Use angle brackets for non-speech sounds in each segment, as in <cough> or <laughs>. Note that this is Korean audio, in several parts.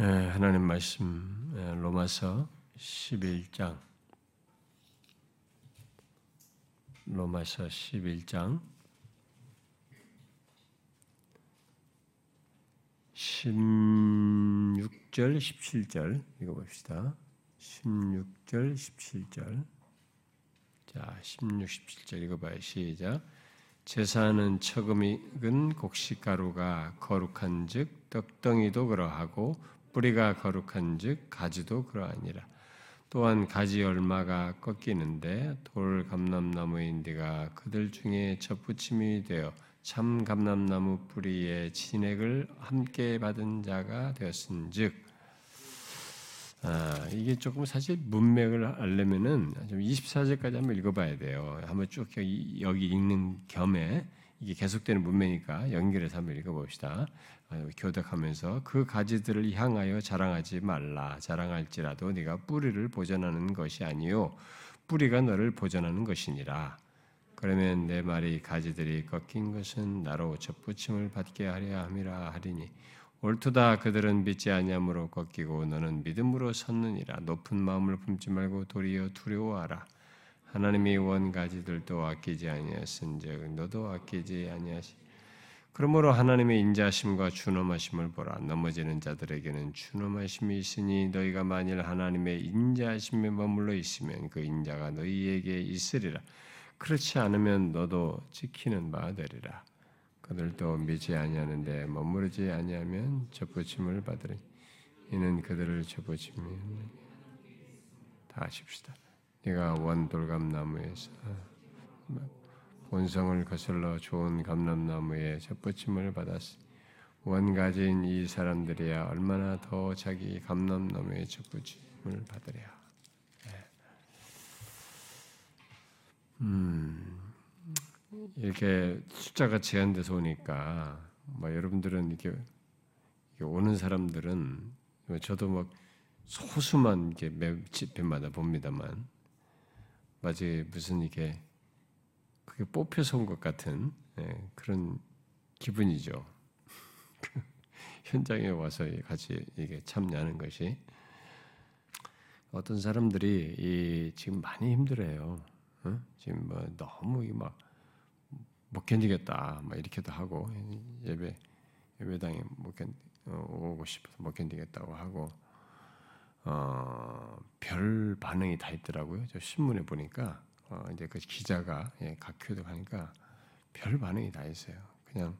예, 하나님 말씀 예, 로마서 11장 로마서 11장 16절 17절 읽어봅시다. 16절 17절 자 16, 17절 읽어봐요. 시작 제사는 처음 익은 곡식가루가 거룩한 즉 떡덩이도 그러하고 뿌리가 거룩한즉 가지도 그러하니라. 또한 가지 얼마가 꺾이는데 돌 감람나무인디가 그들 중에 접붙임이 되어 참 감람나무 뿌리의 진액을 함께 받은 자가 되었은즉 아, 이게 조금 사실 문맥을 알려면은 좀 24절까지 한번 읽어봐야 돼요. 한번 쭉 여기 읽는 겸에 이게 계속되는 문맥이니까 연결해서 한번 읽어봅시다. 아, 교독하면서 그 가지들을 향하여 자랑하지 말라. 자랑할지라도 네가 뿌리를 보존하는 것이 아니요 뿌리가 너를 보존하는 것이니라. 그러면 내 말이 가지들이 꺾인 것은 나로 접붙임을 받게 하려 함이라 하리니 옳도다 그들은 믿지 아니함으로 꺾이고 너는 믿음으로 섰느니라 높은 마음을 품지 말고 도리어 두려워하라 하나님이 원 가지들도 아끼지 아니하신즉 너도 아끼지 아니하시 그러므로 하나님의 인자심과 준엄하심을 보라. 넘어지는 자들에게는 준엄하심이 있으니 너희가 만일 하나님의 인자심에 머물러 있으면 그 인자가 너희에게 있으리라. 그렇지 않으면 너도 지키는 바 되리라. 그들도 믿지 아니하는데 머무르지 아니하면 접붙임을 받으리. 이는 그들을 접붙이면 다 하십시다. 네가 원돌감 나무에서 본성을 거슬러 좋은 감람나무에 접붙임을 받았으니 원가지인 이 사람들이야 얼마나 더 자기 감람나무에 접붙임을 받으랴. 네. 음, 이렇게 숫자가 제한돼서 오니까 뭐 여러분들은 이렇게, 오는 사람들은 저도 막 소수만 이렇게 매 집회마다 봅니다만 마치 무슨 이게 그게 뽑혀서 온 것 같은 예, 그런 기분이죠. <laughs> 현장에 와서 같이 이게 참여하는 것이 어떤 사람들이 이 지금 많이 힘들어요. 어? 지금 뭐 너무 막못 견디겠다, 막 이렇게도 하고 예배 예배당에 못 견, 어, 오고 싶어서 못 견디겠다고 하고 어, 별 반응이 다 있더라고요. 저 신문에 보니까 어, 이제 그 기자가 예, 각 교도 가니까 별 반응이 다 있어요. 그냥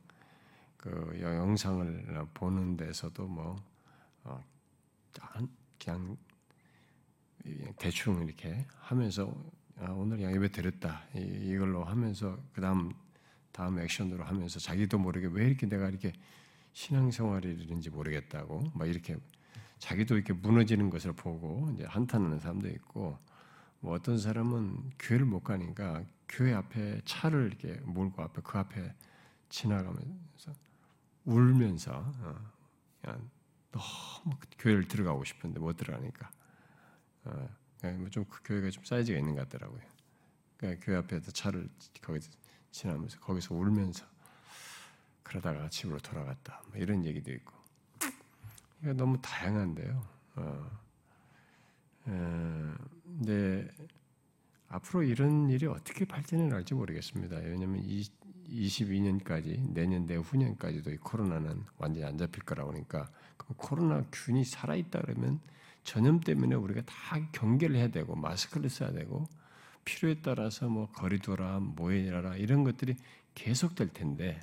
그 영상을 보는 데서도 뭐 어, 그냥 대충 이렇게 하면서 아, 오늘 예배 드렸다 이, 걸로 하면서 그 다음 다음 액션으로 하면서 자기도 모르게 왜 이렇게 내가 이렇게 신앙생활이든지 모르겠다고 막 이렇게 자기도 이렇게 무너지는 것을 보고 이제 한탄하는 사람도 있고 뭐 어떤 사람은 교회를 못 가니까 교회 앞에 차를 이렇게 몰고 앞에 그 앞에 지나가면서 울면서 어, 그냥 너무 그 교회를 들어가고 싶은데 못 들어가니까 어, 뭐좀그 교회가 좀 사이즈가 있는 것 같더라고요. 그러니까 교회 앞에서 차를 거기서 지나면서 거기서 울면서 그러다가 집으로 돌아갔다. 뭐 이런 얘기도 있고 그러니까 너무 다양한데요. 어. 근데 앞으로 이런 일이 어떻게 발전해 나갈지 모르겠습니다. 왜냐하면 22년까지 내년 내후년까지도 이 코로나는 완전히 안 잡힐 거라고 하니까 코로나 균이 살아 있다 그러면 전염 때문에 우리가 다 경계를 해야 되고 마스크를 써야 되고 필요에 따라서 뭐 거리두라 모여라 이런 것들이 계속될 텐데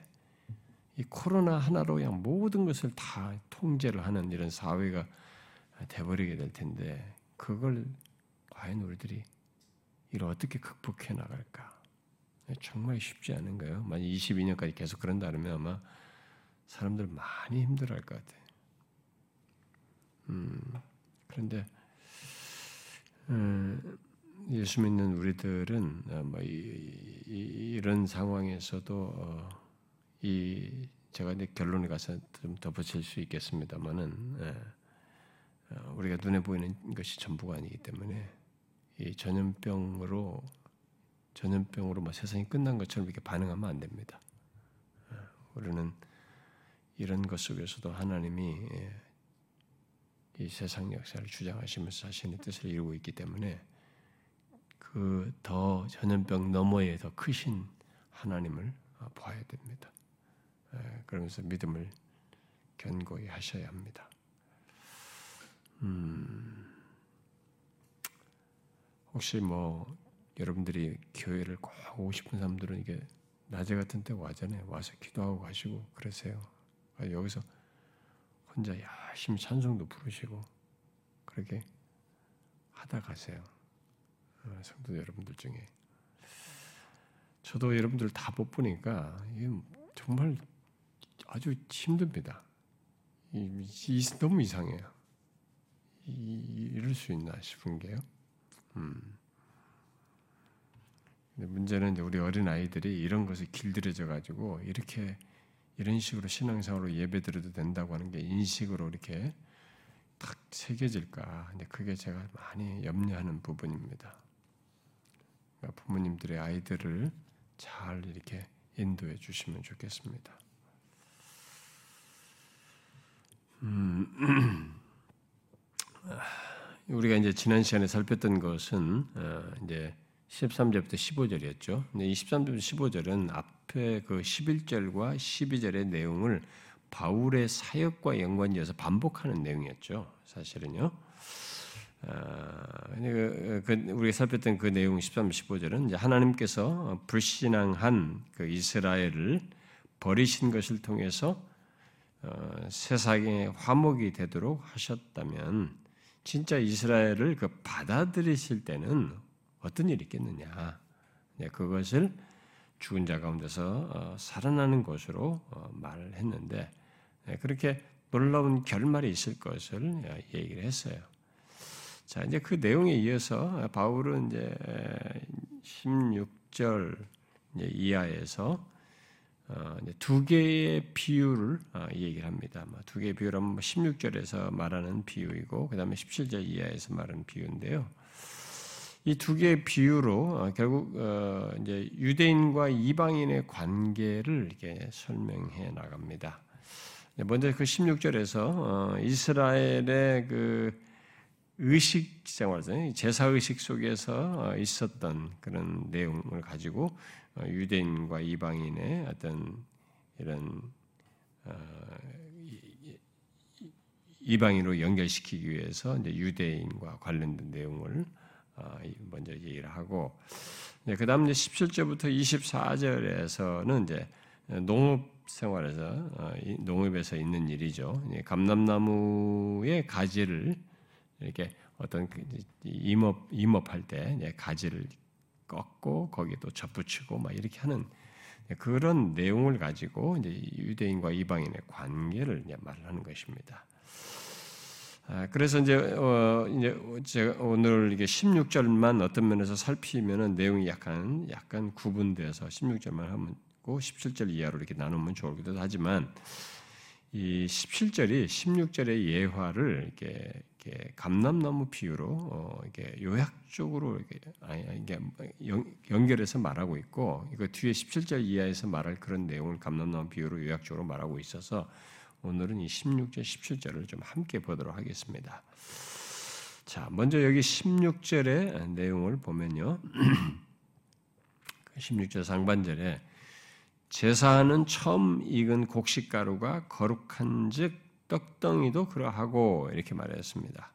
이 코로나 하나로 그냥 모든 것을 다 통제를 하는 이런 사회가 돼버리게 될 텐데 그걸 과연 우리들이 이걸 어떻게 극복해 나갈까? 정말 쉽지 않은 거예요. 만약 22년까지 계속 그런다 면 아마 사람들 많이 힘들어할 것 같아요. 음, 그런데 음, 예수 믿는 우리들은 어, 뭐 이, 이, 런 상황에서도 어, 이 제가 이제 결론에 가서 좀 덧붙일 수 있겠습니다만은 예, 어, 우리가 눈에 보이는 것이 전부가 아니기 때문에 이 전염병으로 전염병으로 뭐 세상이 끝난 것처럼 이렇게 반응하면 안 됩니다. 어, 우리는 이런 것 속에서도 하나님이 예, 이 세상 역사를 주장하시면서 자신의 뜻을 이루고 있기 때문에 그 더 전염병 너머에 더 크신 하나님을 봐야 됩니다. 그러면서 믿음을 견고히 하셔야 합니다. 음, 혹시 뭐 여러분들이 교회를 꼭 오고 싶은 사람들은 이게 낮에 같은 때 와잖아요. 와서 기도하고 가시고 그러세요. 여기서 혼자 열심히 찬송도 부르시고 그렇게 하다 가세요. 어, 성도 여러분들 중에 저도 여러분들 다 못 보니까 정말 아주 힘듭니다. 너무 이상해요. 이, 이럴 수 있나 싶은 게요. 음. 문제는 이제 우리 어린 아이들이 이런 것을 길들여져 가지고 이렇게 이런 식으로 신앙생활로 예배드려도 된다고 하는 게 인식으로 이렇게 딱 새겨질까. 근데 그게 제가 많이 염려하는 부분입니다. 그러니까 부모님들의 아이들을 잘 이렇게 인도해 주시면 좋겠습니다. 음, <clears throat> 우리가 이제 지난 시간에 살폈던 것은 어, 이제 13절부터 15절이었죠. 근데 이 13절부터 15절은 앞에 그 11절과 12절의 내용을 바울의 사역과 연관지어서 반복하는 내용이었죠. 사실은요. 아, 그, 그, 우리가 살폈던 그 내용 13, 15절은 이제 하나님께서 불신앙한 그 이스라엘을 버리신 것을 통해서 어, 세상의 화목이 되도록 하셨다면 진짜 이스라엘을 그 받아들이실 때는 어떤 일이 있겠느냐? 네, 그것을 죽은 자 가운데서 어, 살아나는 것으로 어, 말을 했는데 네, 그렇게 놀라운 결말이 있을 것을 어, 얘기를 했어요. 자 이제 그 내용에 이어서 바울은 이제 16절 이제 이하에서 두 개의 비유를 얘기를 합니다. 뭐두 개의 비유라면 16절에서 뭐 말하는 비유이고 그 다음에 17절 이하에서 말하는 비유인데요. 이 두 개의 비유로 어, 결국 어, 이제 유대인과 이방인의 관계를 이렇게 설명해 나갑니다. 먼저 그 16절에서 어, 이스라엘의 그 의식 생활, 제사 의식 속에서 있었던 그런 내용을 가지고 유대인과 이방인의 어떤 이런 이방인으로 연결시키기 위해서 유대인과 관련된 내용을 어, 먼저 얘기를 하고 그 다음 이제 17절부터 24절에서는 이제 농업 생활에서 어, 농업에서 있는 일이죠. 감람나무의 가지를 이렇게 어떤 그 임업 임업할 때 가지를 꺾고 거기에 또 접붙이고 막 이렇게 하는 그런 내용을 가지고 이제 유대인과 이방인의 관계를 이제 말하는 것입니다. 아, 그래서 이제 어 이제 제가 오늘 이게 16절만 어떤 면에서 살피면은 내용이 약간 약간 구분돼서 16절만 하면 고 17절 이하로 이렇게 나누면 좋을기도 하지만 이 17절이 16절의 예화를 이렇게, 이렇게 감람나무 비유로 어 이게 요약적으로 이렇게 아니 이게 연 결해서 말하고 있고 이거 뒤에 17절 이하에서 말할 그런 내용을 감람나무 비유로 요약적으로 말하고 있어서 오늘은 이 16절, 17절을 좀 함께 보도록 하겠습니다. 자, 먼저 여기 16절의 내용을 보면요. <clears throat> 16절 그 상반절에 제사하는 처음 익은 곡식가루가 거룩한즉 떡덩이도 그러하고 이렇게 말했습니다.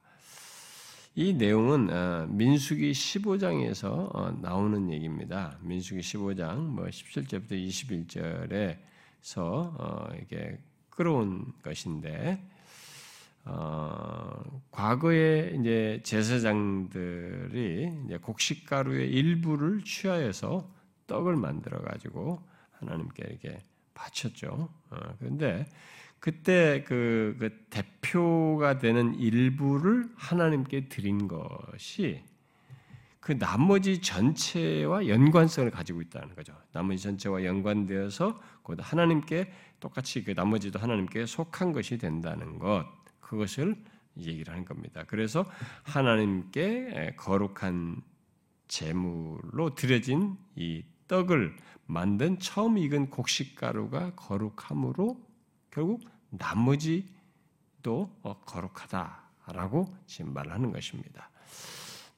이 내용은 어, 민수기 15장에서 어, 나오는 얘기입니다. 민수기 15장 뭐 17절부터 21절에서 어, 이게 끌어온 것인데 어, 과거에 이제 제사장들이 이제 곡식가루의 일부를 취하여서 떡을 만들어 가지고 하나님께 이렇게 바쳤죠. 어, 그런데 그때 그, 그, 대표가 되는 일부를 하나님께 드린 것이 그 나머지 전체와 연관성을 가지고 있다는 거죠. 나머지 전체와 연관되어서 곧 하나님께 똑같이 그 나머지도 하나님께 속한 것이 된다는 것 그것을 얘기를 하는 겁니다. 그래서 하나님께 거룩한 제물로 드려진 이 떡을 만든 처음 익은 곡식 가루가 거룩함으로 결국 나머지도 어, 거룩하다 된다라고 지금 말하는 것입니다.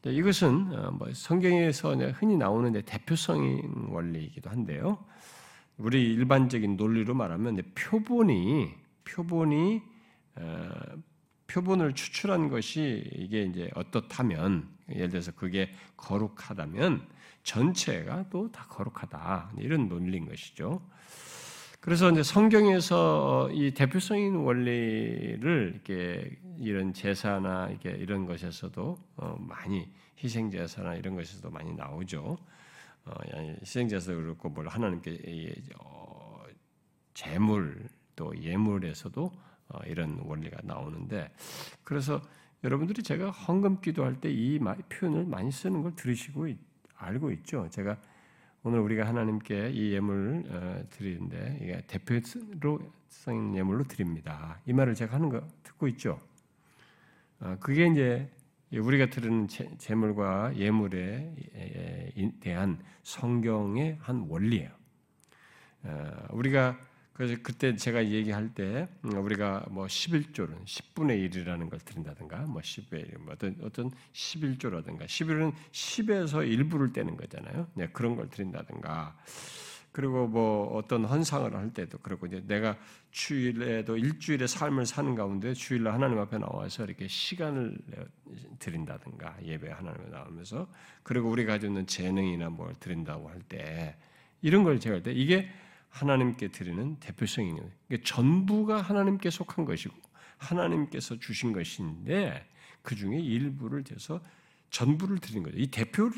이것은 어, 뭐 성경에서 흔히 나오는 대표성인 원리이기도 한데요. 우리 일반적인 논리로 말하면 표본이 표본이 어, 표본을 추출한 것이 이게 이제 어떻다면 예를 들어서 그게 거룩하다면 전체가 또 다 거룩하다 이런 논리인 것이죠. 그래서 이제 성경에서 이 대표성인 원리를 이렇게 이런 제사나 이게 이런 것에서도 어, 많이 희생 제사나 이런 것에서도 많이 나오죠. 어, 희생 제사도 그렇고 뭘 하나님께 어, 재물 또 예물에서도 이런 원리가 나오는데 그래서 여러분들이 제가 헌금 기도할 때 이 표현을 많이 쓰는 걸 들으시고 알고 있죠. 제가 오늘 우리가 하나님께 이 예물을 어, 드리는데 이게 대표로성 예물로 드립니다. 이 말을 제가 하는 거 듣고 있죠. 어, 그게 이제 우리가 드리는 재물과 예물에 대한 성경의 한 원리예요. 어, 우리가 그래서 그때 제가 얘기할 때 음, 우리가 뭐 11조는 10분의 1이라는 걸 드린다든가 뭐 10의 1, 뭐 어떤 어떤 11조라든가 11은 10에서 일부를 떼는 거잖아요. 네, 그런 걸 드린다든가 그리고 뭐 어떤 헌상을 할 때도 그렇고 이제 내가 주일에도 일주일의 삶을 사는 가운데 주일날 하나님 앞에 나와서 이렇게 시간을 드린다든가 예배 하나님에 나오면서 그리고 우리가 가지고 있는 재능이나 뭘 드린다고 할 때 이런 걸 제가 할 때 이게 하나님께 드리는 대표성이 있는 거예요. 전부가 하나님께 속한 것이고 하나님께서 주신 것인데 그 중에 일부를 대서 전부를 드린 거죠. 이 대표를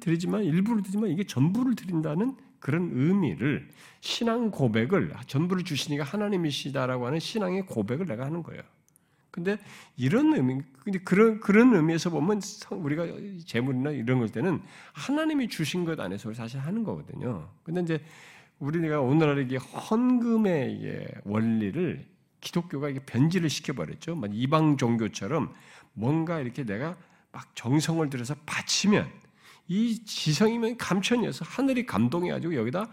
드리지만 일부를 드리지만 이게 전부를 드린다는 그런 의미를 신앙 고백을 전부를 주시니까 하나님이시다라고 하는 신앙의 고백을 내가 하는 거예요. 근데 이런 의미, 근데 그런 그런 의미에서 보면 우리가 재물이나 이런 걸 때는 하나님이 주신 것 안에서 사실 하는 거거든요. 근데 이제 우리가 오늘날 이게 헌금의 원리를 기독교가 변질을 시켜버렸죠. 이방 종교처럼 뭔가 이렇게 내가 막 정성을 들여서 바치면 이 지성이면 감천이어서 하늘이 감동해가지고 여기다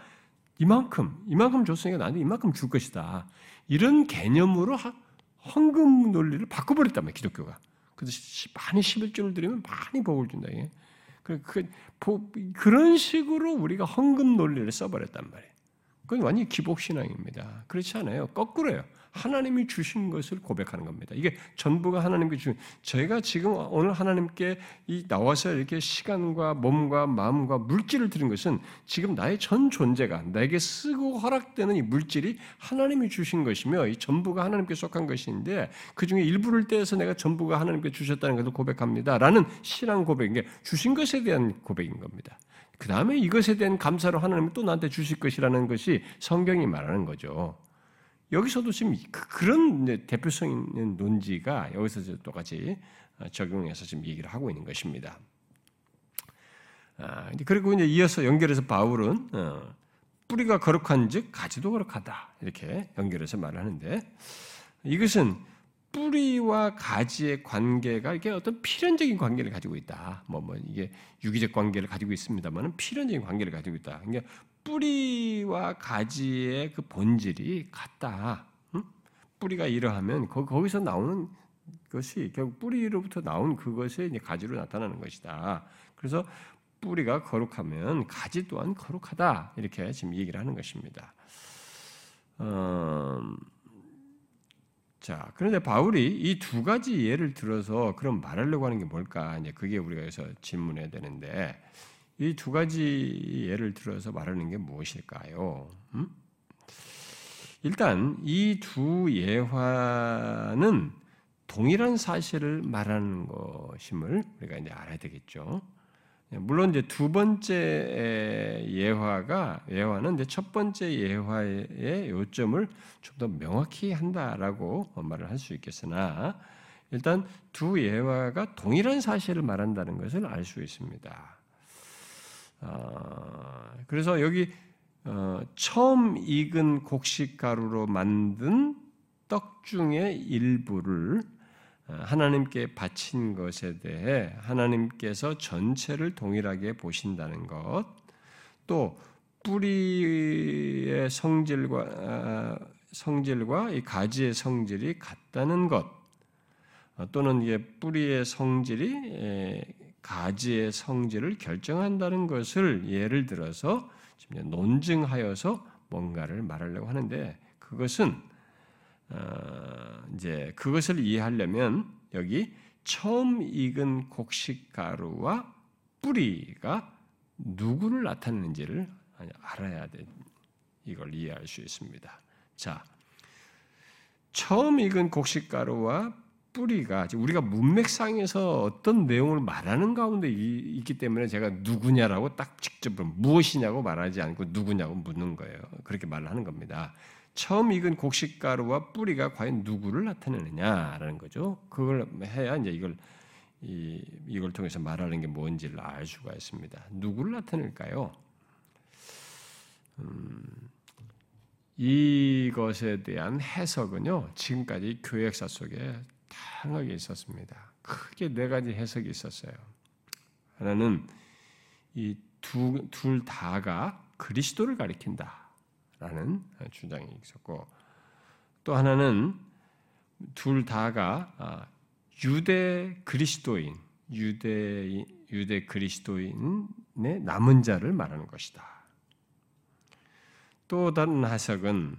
이만큼, 이만큼 줬으니까 나한테 이만큼 줄 것이다. 이런 개념으로 헌금 논리를 말이에요, 기독교가. 그래서 많이 11조를 드리면 많이 복을 준다. 그, 그, 그런 식으로 우리가 헌금 논리를 써버렸단 말이에요. 그건 완전히 기복신앙입니다. 그렇지 않아요. 거꾸로요. 하나님이 주신 것을 고백하는 겁니다. 이게 전부가 하나님께 주신 저희가 지금 오늘 하나님께 이 나와서 이렇게 시간과 몸과 마음과 물질을 드린 것은 지금 나의 전 존재가 나에게 쓰고 허락되는 이 물질이 하나님이 주신 것이며 이 전부가 하나님께 속한 것인데 그 중에 일부를 떼서 내가 전부가 하나님께 주셨다는 것을 고백합니다 라는 신앙 고백인 게 주신 것에 대한 고백인 겁니다. 그 다음에 이것에 대한 감사로 하나님이 또 나한테 주실 것이라는 것이 성경이 말하는 거죠. 여기서도 지금 그, 그런 대표성 있는 논지가 여기서 똑같이 어, 적용해서 지금 얘기를 하고 있는 것입니다. 아, 그리고 이제 이어서 연결해서 바울은 어, 뿌리가 거룩한 즉 가지도 거룩하다 이렇게 연결해서 말하는데 이것은 뿌리와 가지의 관계가 이게 어떤 필연적인 관계를 가지고 있다. 뭐, 뭐, 이게 유기적 관계를 가지고 있습니다만 필연적인 관계를 가지고 있다. 그러니까 뿌리와 가지의 그 본질이 같다. 응? 뿌리가 이러하면 거, 기서 나오는 것이 결국 뿌리로부터 나온 그것이 이제 가지로 나타나는 것이다. 그래서 뿌리가 거룩하면 가지 또한 거룩하다. 이렇게 지금 얘기를 하는 것입니다. 음, 자, 그런데 바울이 이 두 가지 예를 들어서 그럼 말하려고 하는 게 뭘까? 이제 그게 우리가 여기서 질문해야 되는데 이 두 가지 예를 들어서 말하는 게 무엇일까요? 음? 일단 이 두 예화는 동일한 사실을 말하는 것임을 우리가 이제 알아야 되겠죠. 예, 물론 이제 두 번째 예화가 예화는 이제 첫 번째 예화의 요점을 좀 더 명확히 한다라고 말을 할 수 있겠으나 일단 두 예화가 동일한 사실을 말한다는 것을 알 수 있습니다. 어, 그래서 여기 어, 처음 익은 곡식 가루로 만든 떡 중의 일부를 어, 하나님께 바친 것에 대해 하나님께서 전체를 동일하게 보신다는 것, 또 뿌리의 성질과 어, 성질과 이 가지의 성질이 같다는 것, 어, 또는 이게 뿌리의 성질이 가지의 성질을 결정한다는 것을 예를 들어서 논증하여서 뭔가를 말하려고 하는데 그것은 어, 이제 그것을 이해하려면 여기 처음 익은 곡식 가루와 뿌리가 누구를 나타내는지를 알아야 돼. 이걸 이해할 수 있습니다. 자, 처음 익은 곡식 가루와 뿌리가 우리가 문맥상에서 어떤 내용을 말하는 가운데 있기 때문에 제가 누구냐라고 딱 직접 무엇이냐고 말하지 않고 누구냐고 묻는 거예요. 그렇게 말을 하는 겁니다. 처음 익은 곡식 가루와 뿌리가 과연 누구를 나타내느냐라는 거죠. 그걸 해야 이제 이걸 이, 이걸 통해서 말하는 게 뭔지를 알 수가 있습니다. 누구를 나타낼까요? 음, 이것에 대한 해석은요, 지금까지 교회 역사 속에 다양하게 있었습니다. 크게 네 가지 해석이 있었어요. 하나는 이둘 다가 그리스도를 가리킨다 라는 주장이 있었고, 또 하나는 둘 다가 아, 유대 그리스도인, 유대 유대 그리스도인의 남은 자를 말하는 것이다. 또 다른 해석은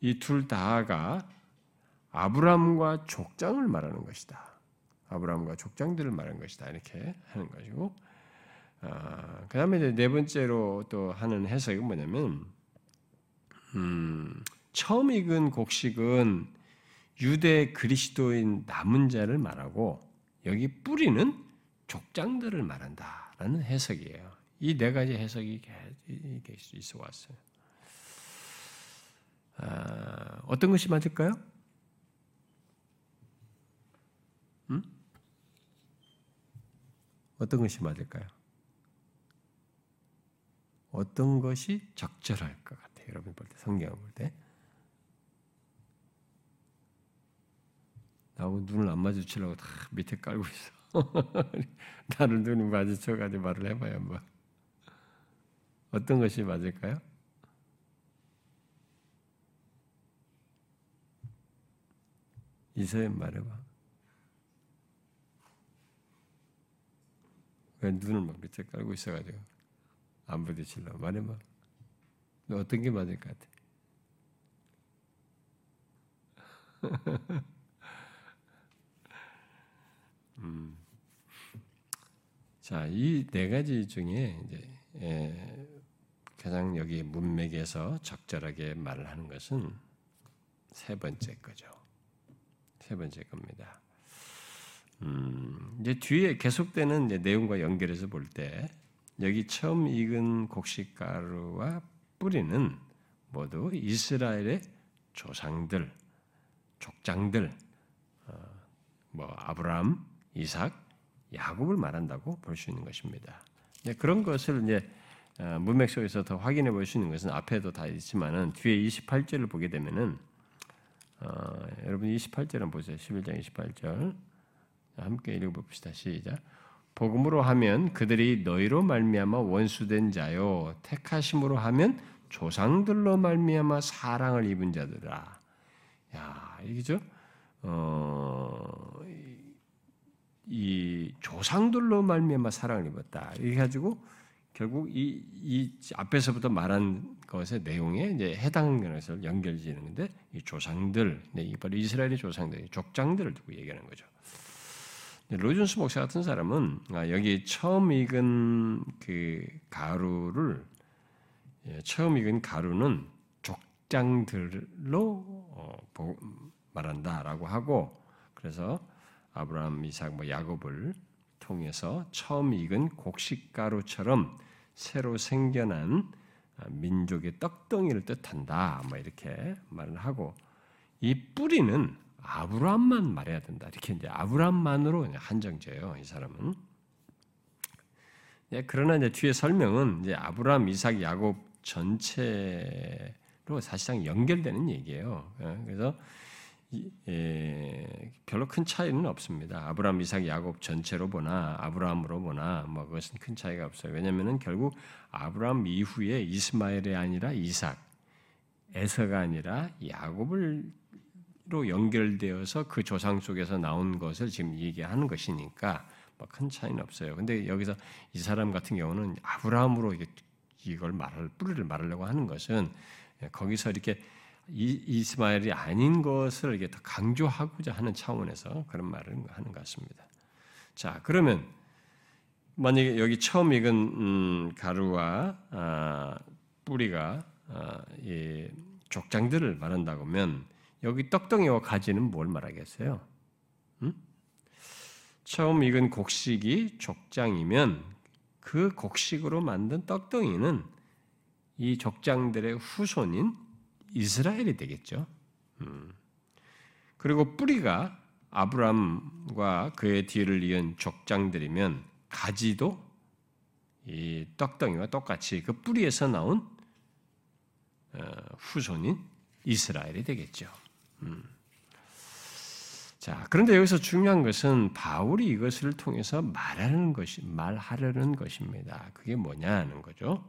이 둘 다가 아브라함과 족장을 말하는 것이다. 아브라함과 족장들을 말하는 것이다. 이렇게 하는 것이고, 아, 그 다음에 이제 네 번째로 또 하는 해석이 뭐냐면, 음, 처음 익은 곡식은 유대 그리스도인 남은 자를 말하고, 여기 뿌리는 족장들을 말한다라는 해석이에요. 이 네 가지 해석이 있어 왔어요. 아, 어떤 것이 맞을까요? 음? 어떤 것이 맞을까요? 어떤 것이 적절할 것 같아요? 여러분 볼 때, 성경을 볼 때. 나하고 눈을 안 마주치려고 다 밑에 깔고 있어. <laughs> 나를 눈을 마주쳐가지고 말을 해봐야 한번. 어떤 것이 맞을까요? 이서연 말해봐. 왜 눈을 막 밑에 깔고 있어가지고 안 부딪히려고 말해봐. 너 어떤 게 맞을 것 같아? <laughs> 음. 자, 이 네 가지 중에 이제 예, 가장 여기 문맥에서 적절하게 말을 하는 것은 세 번째 거죠. 세 번째 겁니다. 음, 이제 뒤에 계속되는 이제 내용과 연결해서 볼 때 여기 처음 익은 곡식가루와 뿌리는 모두 이스라엘의 조상들, 족장들, 어, 뭐 아브라함, 이삭, 야곱을 말한다고 볼 수 있는 것입니다. 그런 것을 이제 어, 문맥 속에서 더 확인해 볼 수 있는 것은 앞에도 다 있지만은 뒤에 28절을 보게 되면은 어, 여러분 28절은 보세요. 11장 28절. 함께 읽어봅시다. 시작. 복음으로 하면 그들이 너희로 말미암아 원수된 자요 택하심으로 하면 조상들로 말미암아 사랑을 입은 자들아. 야, 이죠? 어, 이 조상들로 말미암아 사랑을 입었다. 이래 가지고 결국 이, 이 앞에서부터 말한 것의 내용에 이제 해당하는 것을 연결지는데 이 조상들, 네, 이 바로 이스라엘의 조상들, 족장들을 두고 얘기하는 거죠. 로준스 목사 같은 사람은 아, 여기 처음 익은 그 가루를 예, 처음 익은 가루는 족장들로 어, 말한다라고 하고 그래서 아브라함, 이삭, 뭐 야곱을 통해서 처음 익은 곡식 가루처럼 새로 생겨난 민족의 떡덩이를 뜻한다. 뭐 이렇게 말을 하고 이 뿌리는 아브라함만 말해야 된다. 이렇게 이제 아브라함만으로 한정돼요. 이 사람은. 예, 그러나 이제 뒤에 설명은 이제 아브라함, 이삭, 야곱 전체로 사실상 연결되는 얘기예요. 예, 그래서 예, 별로 큰 차이는 없습니다. 아브라함, 이삭, 야곱 전체로 보나 아브라함으로 보나 뭐 그것은 큰 차이가 없어요. 왜냐하면 결국 아브라함 이후에 이스마엘이 아니라 이삭, 에서가 아니라 야곱을 로 연결되어서 그 조상 속에서 나온 것을 지금 얘기하는 것이니까 뭐큰 차이는 없어요. 근데 여기서 이 사람 같은 경우는 아브라함으로 이걸 말을 뿌리를 말하려고 하는 것은 거기서 이렇게 이스마엘이 아닌 것을 이렇게 더 강조하고자 하는 차원에서 그런 말을 하는 것 같습니다. 자, 그러면 만약에 여기 처음 익은 음, 가루와 아, 뿌리가 아, 이 족장들을 말한다고 하면 여기 떡덩이와 가지는 뭘 말하겠어요? 음? 처음 익은 곡식이 족장이면 그 곡식으로 만든 떡덩이는 이 족장들의 후손인 이스라엘이 되겠죠. 음. 그리고 뿌리가 아브람과 그의 뒤를 이은 족장들이면 가지도 이 떡덩이와 똑같이 그 뿌리에서 나온 어, 후손인 이스라엘이 되겠죠. 음. 자, 그런데 여기서 중요한 것은 바울이 이것을 통해서 말하는 것이 말하려는 것입니다. 그게 뭐냐는 거죠.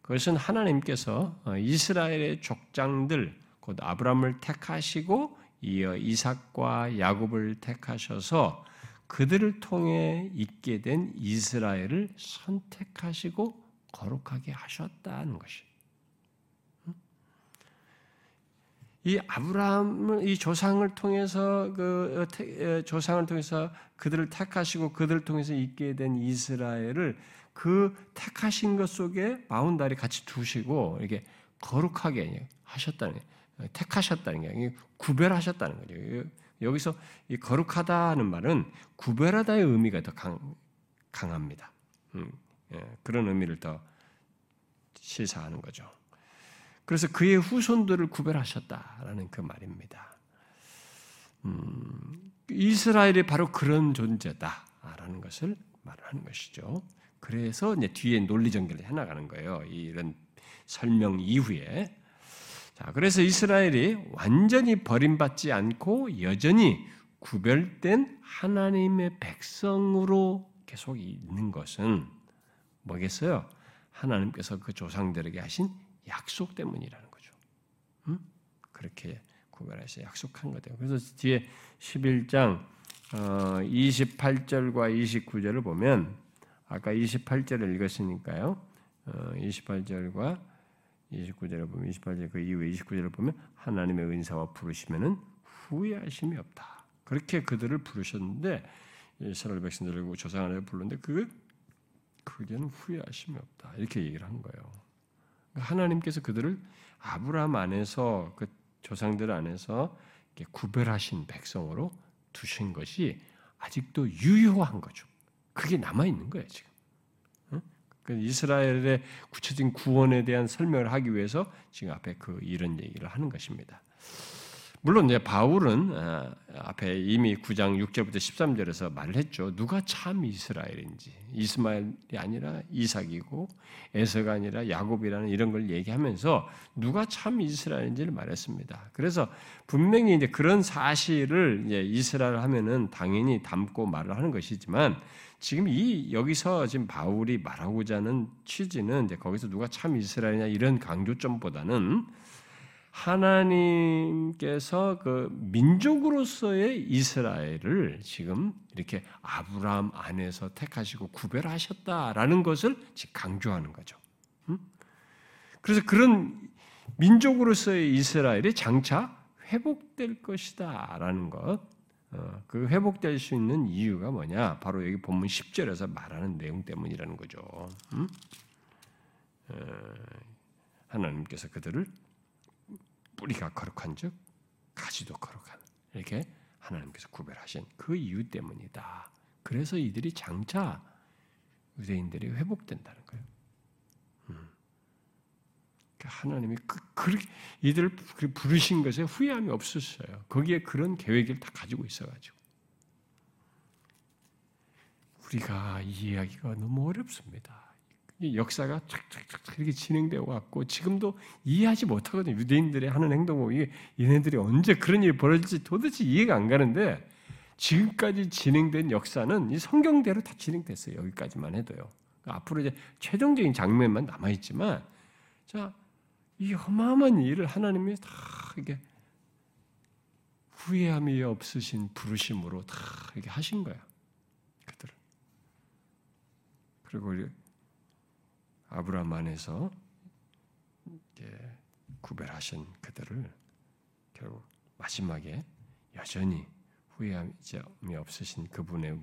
그것은 하나님께서 어, 이스라엘의 족장들 곧 아브라함을 택하시고 이어 이삭과 야곱을 택하셔서 그들을 통해 있게 된 이스라엘을 선택하시고 거룩하게 하셨다는 것이. 이 아브라함을 이 조상을 통해서 그 어, 조상을 통해서 그들을 택하시고 그들을 통해서 있게 된 이스라엘을 그 택하신 것 속에 마운다리 같이 두시고 이렇게 거룩하게 하셨다는 택하셨다는 게 구별하셨다는 거죠. 여기서 이 거룩하다는 말은 구별하다의 의미가 더 강, 강합니다. 음, 예, 그런 의미를 더 시사하는 거죠. 그래서 그의 후손들을 구별하셨다라는 그 말입니다. 음, 이스라엘이 바로 그런 존재다라는 것을 말하는 것이죠. 그래서 이제 뒤에 논리 전개를 해나가는 거예요. 이런 설명 이후에. 자, 그래서 이스라엘이 완전히 버림받지 않고 여전히 구별된 하나님의 백성으로 계속 있는 것은 뭐겠어요? 하나님께서 그 조상들에게 하신 약속 때문이라는 거죠. 음? 그렇게 구별해서 약속한 거예요. 그래서 뒤에 11장 28절과 어, 29절을 보면 아까 28절을 읽었으니까요. 28절과 어, 29절을 보면 28절 그 이후에 29절을 보면 하나님의 은사와 부르시면은 후회하심이 없다. 그렇게 그들을 부르셨는데 이스라엘 백성들을 조상하나님 불렀는데 그 그게는 후회하심이 없다. 이렇게 얘기를 한 거예요. 하나님께서 그들을 아브라함 안에서 그 조상들 안에서 구별하신 백성으로 두신 것이 아직도 유효한 거죠. 그게 남아 있는 거예요 지금. 그 이스라엘의 구체적인 구원에 대한 설명을 하기 위해서 지금 앞에 그 이런 얘기를 하는 것입니다. 물론 이제 바울은 아, 앞에 이미 9장 6절부터 13절에서 말을 했죠. 누가 참 이스라엘인지 이스마엘이 아니라 이삭이고 에서가 아니라 야곱이라는 이런 걸 얘기하면서 누가 참 이스라엘인지를 말했습니다. 그래서 분명히 이제 그런 사실을 이제 이스라엘 하면은 당연히 담고 말을 하는 것이지만 지금 이 여기서 지금 바울이 말하고자 하는 취지는 이제 거기서 누가 참 이스라엘이냐 이런 강조점보다는 하나님께서 그 민족으로서의 이스라엘을 지금 이렇게 아브라함 안에서 택하시고 구별하셨다라는 것을 강조하는 거죠. 음? 그래서 그런 민족으로서의 이스라엘이 장차 회복될 것이다라는 것, 어, 그 회복될 수 있는 이유가 뭐냐? 바로 여기 본문 10절에서 말하는 내용 때문이라는 거죠. 음? 어, 하나님께서 그들을 뿌리가 거룩한 즉 가지도 거룩한 이렇게 하나님께서 구별하신 그 이유 때문이다. 그래서 이들이 장차 유대인들이 회복된다는 거예요. 음. 그러니까 하나님이 그, 그, 이들을 부르신 것에 후회함이 없었어요. 거기에 그런 계획을 다 가지고 있어가지고. 우리가 이해하기가 너무 어렵습니다. 역사가 착착착 이렇게 진행되어 왔고 지금도 이해하지 못하거든요. 유대인들이 하는 행동을 이게 얘네들이 언제 그런 일이 벌어질지 도대체 이해가 안 가는데 지금까지 진행된 역사는 이 성경대로 다 진행됐어요. 여기까지만 해도요. 그러니까 앞으로 이제 최종적인 장면만 남아 있지만 자, 이 어마어마한 일을 하나님이 다 이게 후회함이 없으신 부르심으로 다 이렇게 하신 거야. 그들을. 그리고 아브라함 안에서 구별하신 그들을 결국 마지막에 여전히 후회함이 없으신 그분의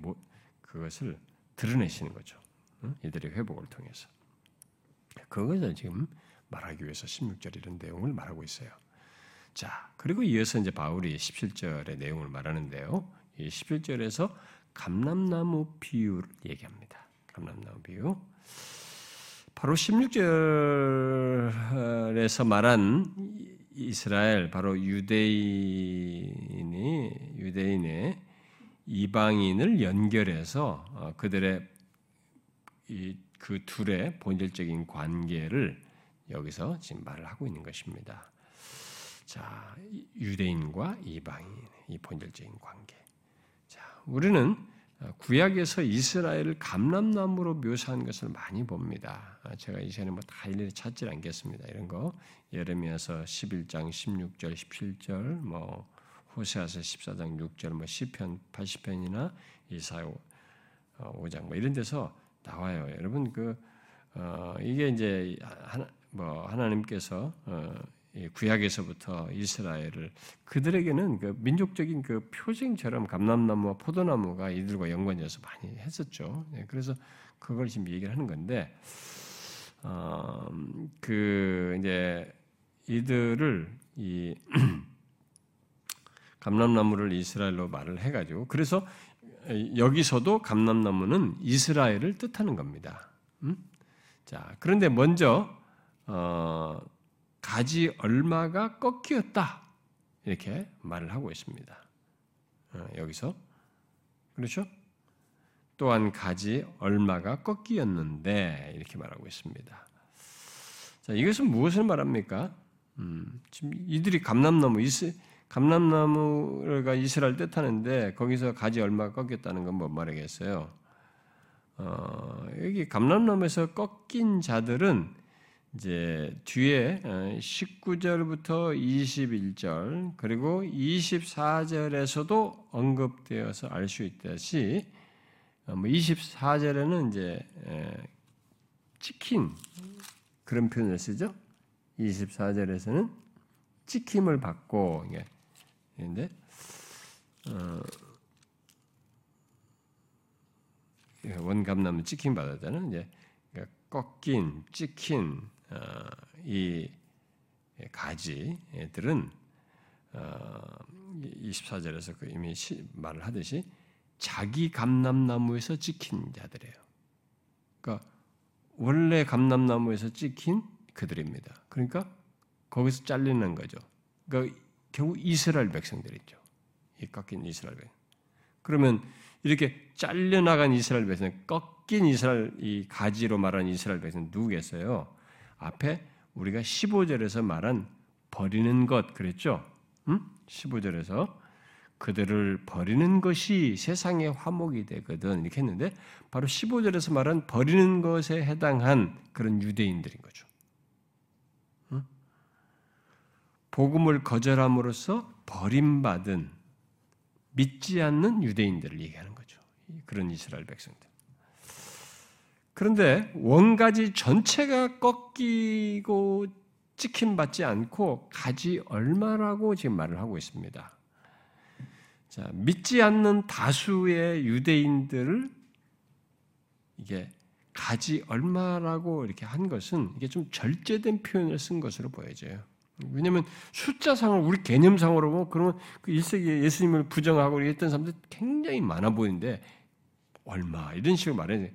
그것을 드러내시는 거죠. 이들의 회복을 통해서. 그것을 지금 말하기 위해서 16절 이런 내용을 말하고 있어요. 자, 그리고 이어서 이제 바울이 17절의 내용을 말하는데요. 이 17절에서 감람나무 비유를 얘기합니다. 감람나무 비유. 바로 16절에서 말한 이스라엘 바로 유대인이 유대인의 이방인을 연결해서 어, 그들의 그 둘의 본질적인 관계를 여기서 지금 말을 하고 있는 것입니다. 자, 유대인과 이방인 이 본질적인 관계. 자, 우리는 구약에서 이스라엘을 감람나무로 묘사한 것을 많이 봅니다. 제가 이 시간에 뭐 다 일일이 찾지 않겠습니다. 이런 거 예레미야서 11장 16절, 17절, 뭐 호세아서 14장 6절, 뭐 시편 80편이나 이사야 5장 뭐 이런 데서 나와요. 여러분 그 어, 이게 이제 하나, 뭐 하나님께서 어, 구약에서부터 이스라엘을 그들에게는 그 민족적인 그 표징처럼 감람나무와 포도나무가 이들과 연관돼서 많이 했었죠. 네, 그래서 그걸 지금 얘기를 하는 건데 어, 그 이제 이들을 이 <clears throat> 감람나무를 이스라엘로 말을 해가지고 그래서 여기서도 감람나무는 이스라엘을 뜻하는 겁니다. 음? 자 그런데 먼저 어, 가지 얼마가 꺾이었다 이렇게 말을 하고 있습니다. 어, 여기서 그렇죠? 또한 가지 얼마가 꺾이었는데 이렇게 말하고 있습니다. 자, 이것은 무엇을 말합니까? 음, 지금 이들이 감람나무 감람나무가 이스라엘 뜻하는데 거기서 가지 얼마가 꺾였다는 건뭐 말하겠어요? 어, 여기 감람나무에서 꺾인 자들은 이제 뒤에 19절부터 어, 21절 그리고 24절에서도 언급되어서 알 수 있듯이 24절에는 뭐 이제 찍힌 그런 표현을 쓰죠. 24절에서는 찍힘을 받고 이게 어, 원감나무 찍힘 받았다는 이제 그러니까 꺾인, 찍힌 어, 이 가지들은 24절에서 어, 그 이미 말을 하듯이 자기 감람나무에서 찍힌 자들이에요. 그러니까 원래 감람나무에서 찍힌 그들입니다. 그러니까 거기서 잘리는 거죠. 그러니까 결국 이스라엘 백성들이죠. 이 꺾인 이스라엘 백성. 그러면 이렇게 잘려나간 이스라엘 백성, 꺾인 이스라엘 이 가지로 말하는 이스라엘 백성 누구겠어요? 앞에 우리가 15절에서 말한 버리는 것 그랬죠? 음? 15절에서 그들을 버리는 것이 세상의 화목이 되거든 이렇게 했는데 바로 15절에서 말한 버리는 것에 해당한 그런 유대인들인 거죠. 음? 복음을 거절함으로써 버림받은 믿지 않는 유대인들을 얘기하는 거죠. 그런 이스라엘 백성들. 그런데 원가지 전체가 꺾이고 찍힘 받지 않고 가지 얼마라고 지금 말을 하고 있습니다. 자, 믿지 않는 다수의 유대인들을 이게 가지 얼마라고 이렇게 한 것은 이게 좀 절제된 표현을 쓴 것으로 보여져요. 왜냐하면 숫자상으로 우리 개념상으로 보면 그러면 그 1세기에 예수님을 부정하고 했던 사람들 굉장히 많아 보이는데 얼마 이런 식으로 말해요.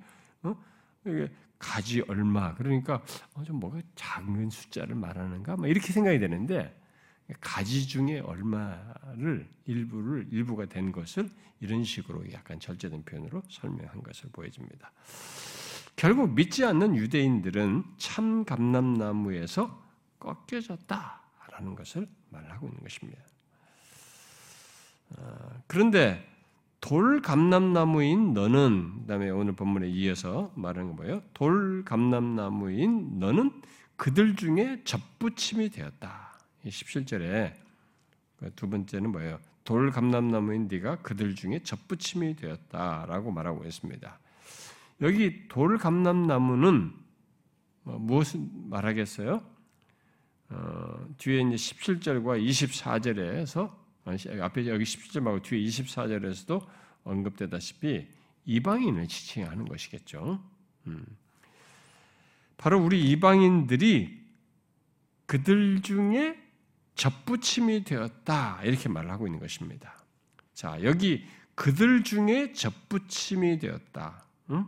어? 가지 얼마 그러니까 어, 좀 뭐가 작은 숫자를 말하는가 막 이렇게 생각이 되는데 가지 중에 얼마를 일부를 일부가 된 것을 이런 식으로 약간 절제된 표현으로 설명한 것을 보여줍니다. 결국 믿지 않는 유대인들은 참 감람나무에서 꺾여졌다라는 것을 말하고 있는 것입니다. 어, 그런데 돌 감람나무인 너는 그다음에 오늘 본문에 이어서 말하는 거 뭐예요? 돌 감람나무인 너는 그들 중에 접붙임이 되었다. 17절에 그두 번째는 뭐예요? 돌 감람나무인 네가 그들 중에 접붙임이 되었다라고 말하고 있습니다. 여기 돌 감람나무는 뭐 무엇을 말하겠어요? 어, 뒤에 이제 17절과 24절에서 앞에 여기 17절 말고 뒤에 24절에서도 언급되다시피 이방인을 지칭하는 것이겠죠. 음. 바로 우리 이방인들이 그들 중에 접붙임이 되었다 이렇게 말을 하고 있는 것입니다. 자 여기 그들 중에 접붙임이 되었다. 응?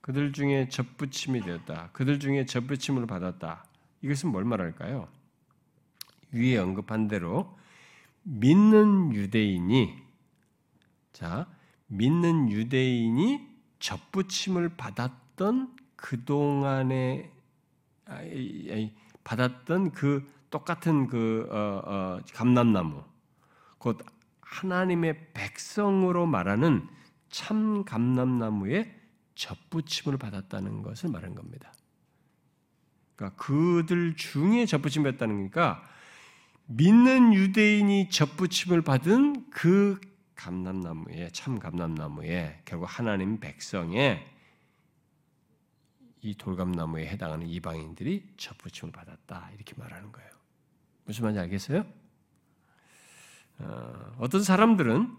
그들 중에 접붙임이 되었다. 그들 중에 접붙임을 받았다. 이것은 뭘 말할까요? 위에 언급한 대로 믿는 유대인이 자 믿는 유대인이 접붙임을 받았던 그 동안에 받았던 그 똑같은 그 어, 어, 감람나무, 곧 하나님의 백성으로 말하는 참 감람나무의 접붙임을 받았다는 것을 말하는 겁니다. 그러니까 그들 중에 접붙임 받았다는 거니까 믿는 유대인이 접붙임을 받은 그 감람나무에 참 감람나무에 결국 하나님 백성의 이 돌감나무에 해당하는 이방인들이 접붙임을 받았다 이렇게 말하는 거예요. 무슨 말인지 알겠어요? 어, 떤 사람들은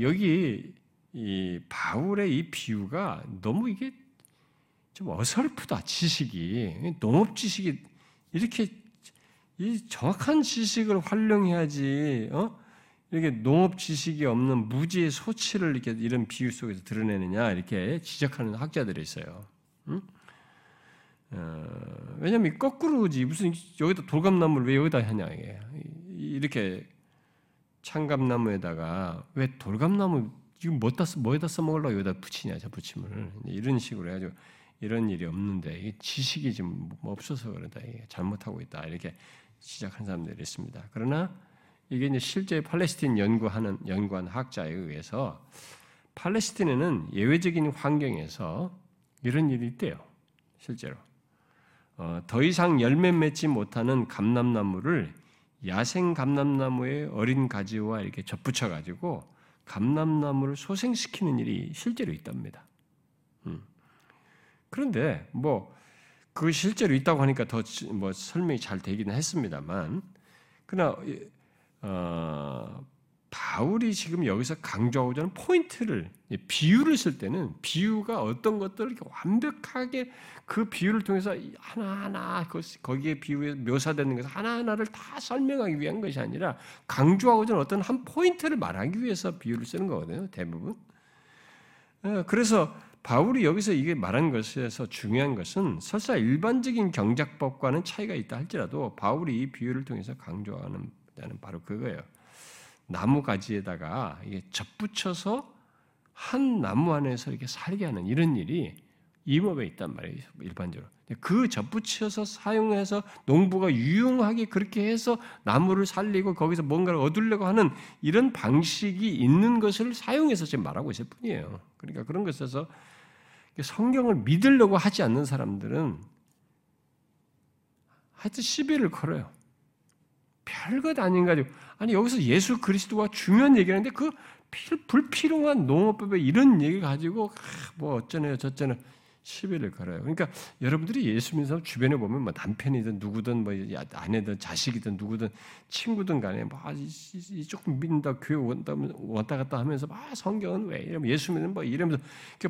여기 이 바울의 이 비유가 너무 이게 좀 어설프다 지식이 농업 지식이 이렇게 이 정확한 지식을 활용해야지 어? 이렇게 농업 지식이 없는 무지의 소치를 이렇게 이런 비유 속에서 드러내느냐 이렇게 지적하는 학자들이 있어요. 응? 어, 왜냐면 거꾸로지 무슨 여기다 돌감나무를 왜 여기다 하냐 이게 이렇게 창감나무에다가 왜 돌감나무 지금 뭐다 뭐에다 써먹으려고 여기다 붙이냐 저 붙임을 이런 식으로 해가지고 이런 일이 없는데 이게 지식이 지금 뭐 없어서 그러다 이게 잘못하고 있다 이렇게 시작한 사람들이 있습니다. 그러나 이게 이제 실제 팔레스틴 연구하는 연구한 학자에 의해서 팔레스틴에는 예외적인 환경에서 이런 일이 있대요. 실제로 어, 더 이상 열매 맺지 못하는 감람나무를 야생 감람나무의 어린 가지와 이렇게 접붙여 가지고 감람나무를 소생시키는 일이 실제로 있답니다. 음. 그런데 뭐 그 실제로 있다고 하니까 더 뭐 설명이 잘 되기는 했습니다만 그러나 어, 바울이 지금 여기서 강조하고자 하는 포인트를 비유를 쓸 때는 비유가 어떤 것들을 완벽하게 그 비유를 통해서 하나하나 거기에 비유에 묘사되는 것을 하나하나를 다 설명하기 위한 것이 아니라 강조하고자 하는 어떤 한 포인트를 말하기 위해서 비유를 쓰는 거거든요. 대부분. 어, 그래서 바울이 여기서 이게 말한 것에서 중요한 것은 설사 일반적인 경작법과는 차이가 있다 할지라도 바울이 이 비유를 통해서 강조하는 바로 그거예요. 나무 가지에다가 이게 접붙여서 한 나무 안에서 이렇게 살게 하는 이런 일이 임업에 있단 말이에요. 일반적으로. 그 접붙여서 사용해서 농부가 유용하게 그렇게 해서 나무를 살리고 거기서 뭔가를 얻으려고 하는 이런 방식이 있는 것을 사용해서 지금 말하고 있을 뿐이에요. 그러니까 그런 것에서 성경을 믿으려고 하지 않는 사람들은 하여튼 시비를 걸어요. 별것 아닌 가지고 아니 여기서 예수 그리스도와 중요한 얘기하는데 그 불필요한 농업법에 이런 얘기 가지고 아, 뭐 어쩌네요 저쩌네 시비를 걸어요. 그러니까 여러분들이 예수 믿는 주변에 보면 뭐 남편이든 누구든 뭐 아내든 자식이든 누구든 친구든 간에 뭐 아, 조금 믿는다 교회 온다 왔다 갔다 하면서 막 성경은 왜 이러면 예수 믿는 뭐 이러면서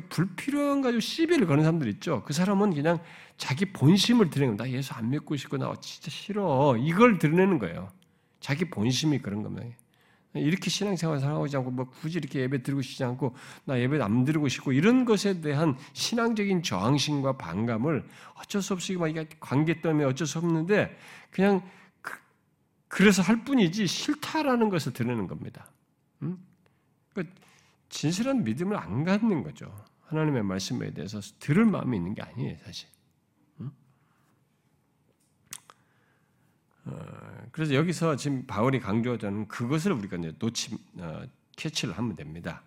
불필요한 가지고 시비를 거는 사람들 있죠. 그 사람은 그냥 자기 본심을 드러내는 나 예수 안 믿고 싶고 나 진짜 싫어 이걸 드러내는 거예요. 자기 본심이 그런 겁니다. 이렇게 신앙생활 살아오지 않고 뭐 굳이 이렇게 예배 드리고 싶지 않고 나 예배 안 드리고 싶고 이런 것에 대한 신앙적인 저항심과 반감을 어쩔 수 없이 막 이게 관계 때문에 어쩔 수 없는데 그냥 그, 래서할 뿐이지 싫다라는 것을 드러내는 겁니다. 음? 그러니까 진실한 믿음을 안 갖는 거죠. 하나님의 말씀에 대해서 들을 마음이 있는 게 아니에요, 사실. 그래서 여기서 지금 바울이 강조하자는 그것을 우리가 이제 놓치 어, 캐치를 하면 됩니다.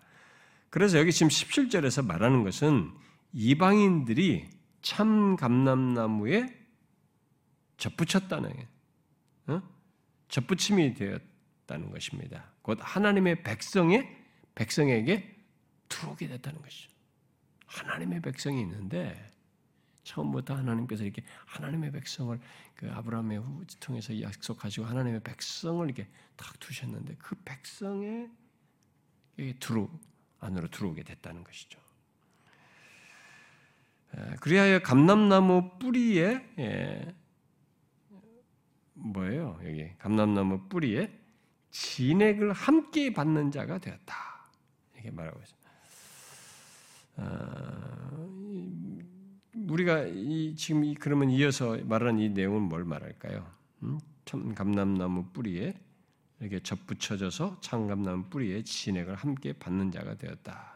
그래서 여기 지금 17절에서 말하는 것은 이방인들이 참 감람나무에 접붙였다는 어? 접붙임이 되었다는 것입니다. 곧 하나님의 백성의 백성에게 들어오게 됐다는 것이죠. 하나님의 백성이 있는데 처음부터 하나님께서 이렇게 하나님의 백성을 그 아브라함의 후 통해서 약속하시고 하나님의 백성을 이렇게 탁 두셨는데 그 백성에 들어 안으로 들어오게 됐다는 것이죠. 그리하여 감람나무 뿌리에 예, 뭐예요? 여기 감람나무 뿌리에 진액을 함께 받는 자가 되었다. 이렇게 말하고 있습니다. 어, 우리가 이, 지금 그러면 이어서 말하는 이 내용은 뭘 말할까요? 음? 참 감람나무 뿌리에 이렇게 접붙여져서 참감나무 뿌리에 진액을 함께 받는 자가 되었다.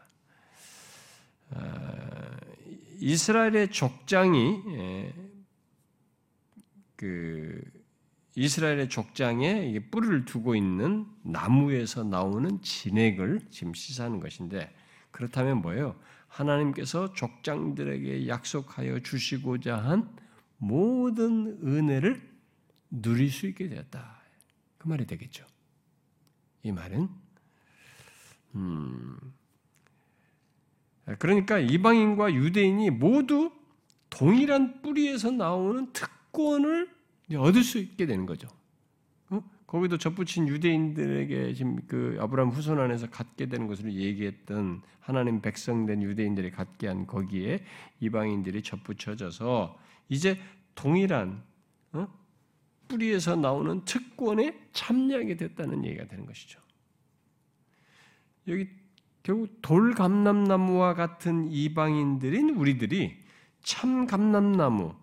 어, 이스라엘의 족장이 예, 그 이스라엘의 족장에 뿌리를 두고 있는 나무에서 나오는 진액을 지금 시사하는 것인데 그렇다면 뭐예요? 하나님께서 족장들에게 약속하여 주시고자 한 모든 은혜를 누릴 수 있게 되었다. 그 말이 되겠죠. 이 말은 음, 그러니까 이방인과 유대인이 모두 동일한 뿌리에서 나오는 특권을 얻을 수 있게 되는 거죠. 어? 거기도 접붙인 유대인들에게 지금 그 아브라함 후손 안에서 갖게 되는 것을 얘기했던 하나님 백성된 유대인들이 갖게 한 거기에 이방인들이 접붙여져서 이제 동일한 어? 뿌리에서 나오는 특권에 참여하게 됐다는 얘기가 되는 것이죠. 여기 결국 돌감람나무와 같은 이방인들인 우리들이 참 감람나무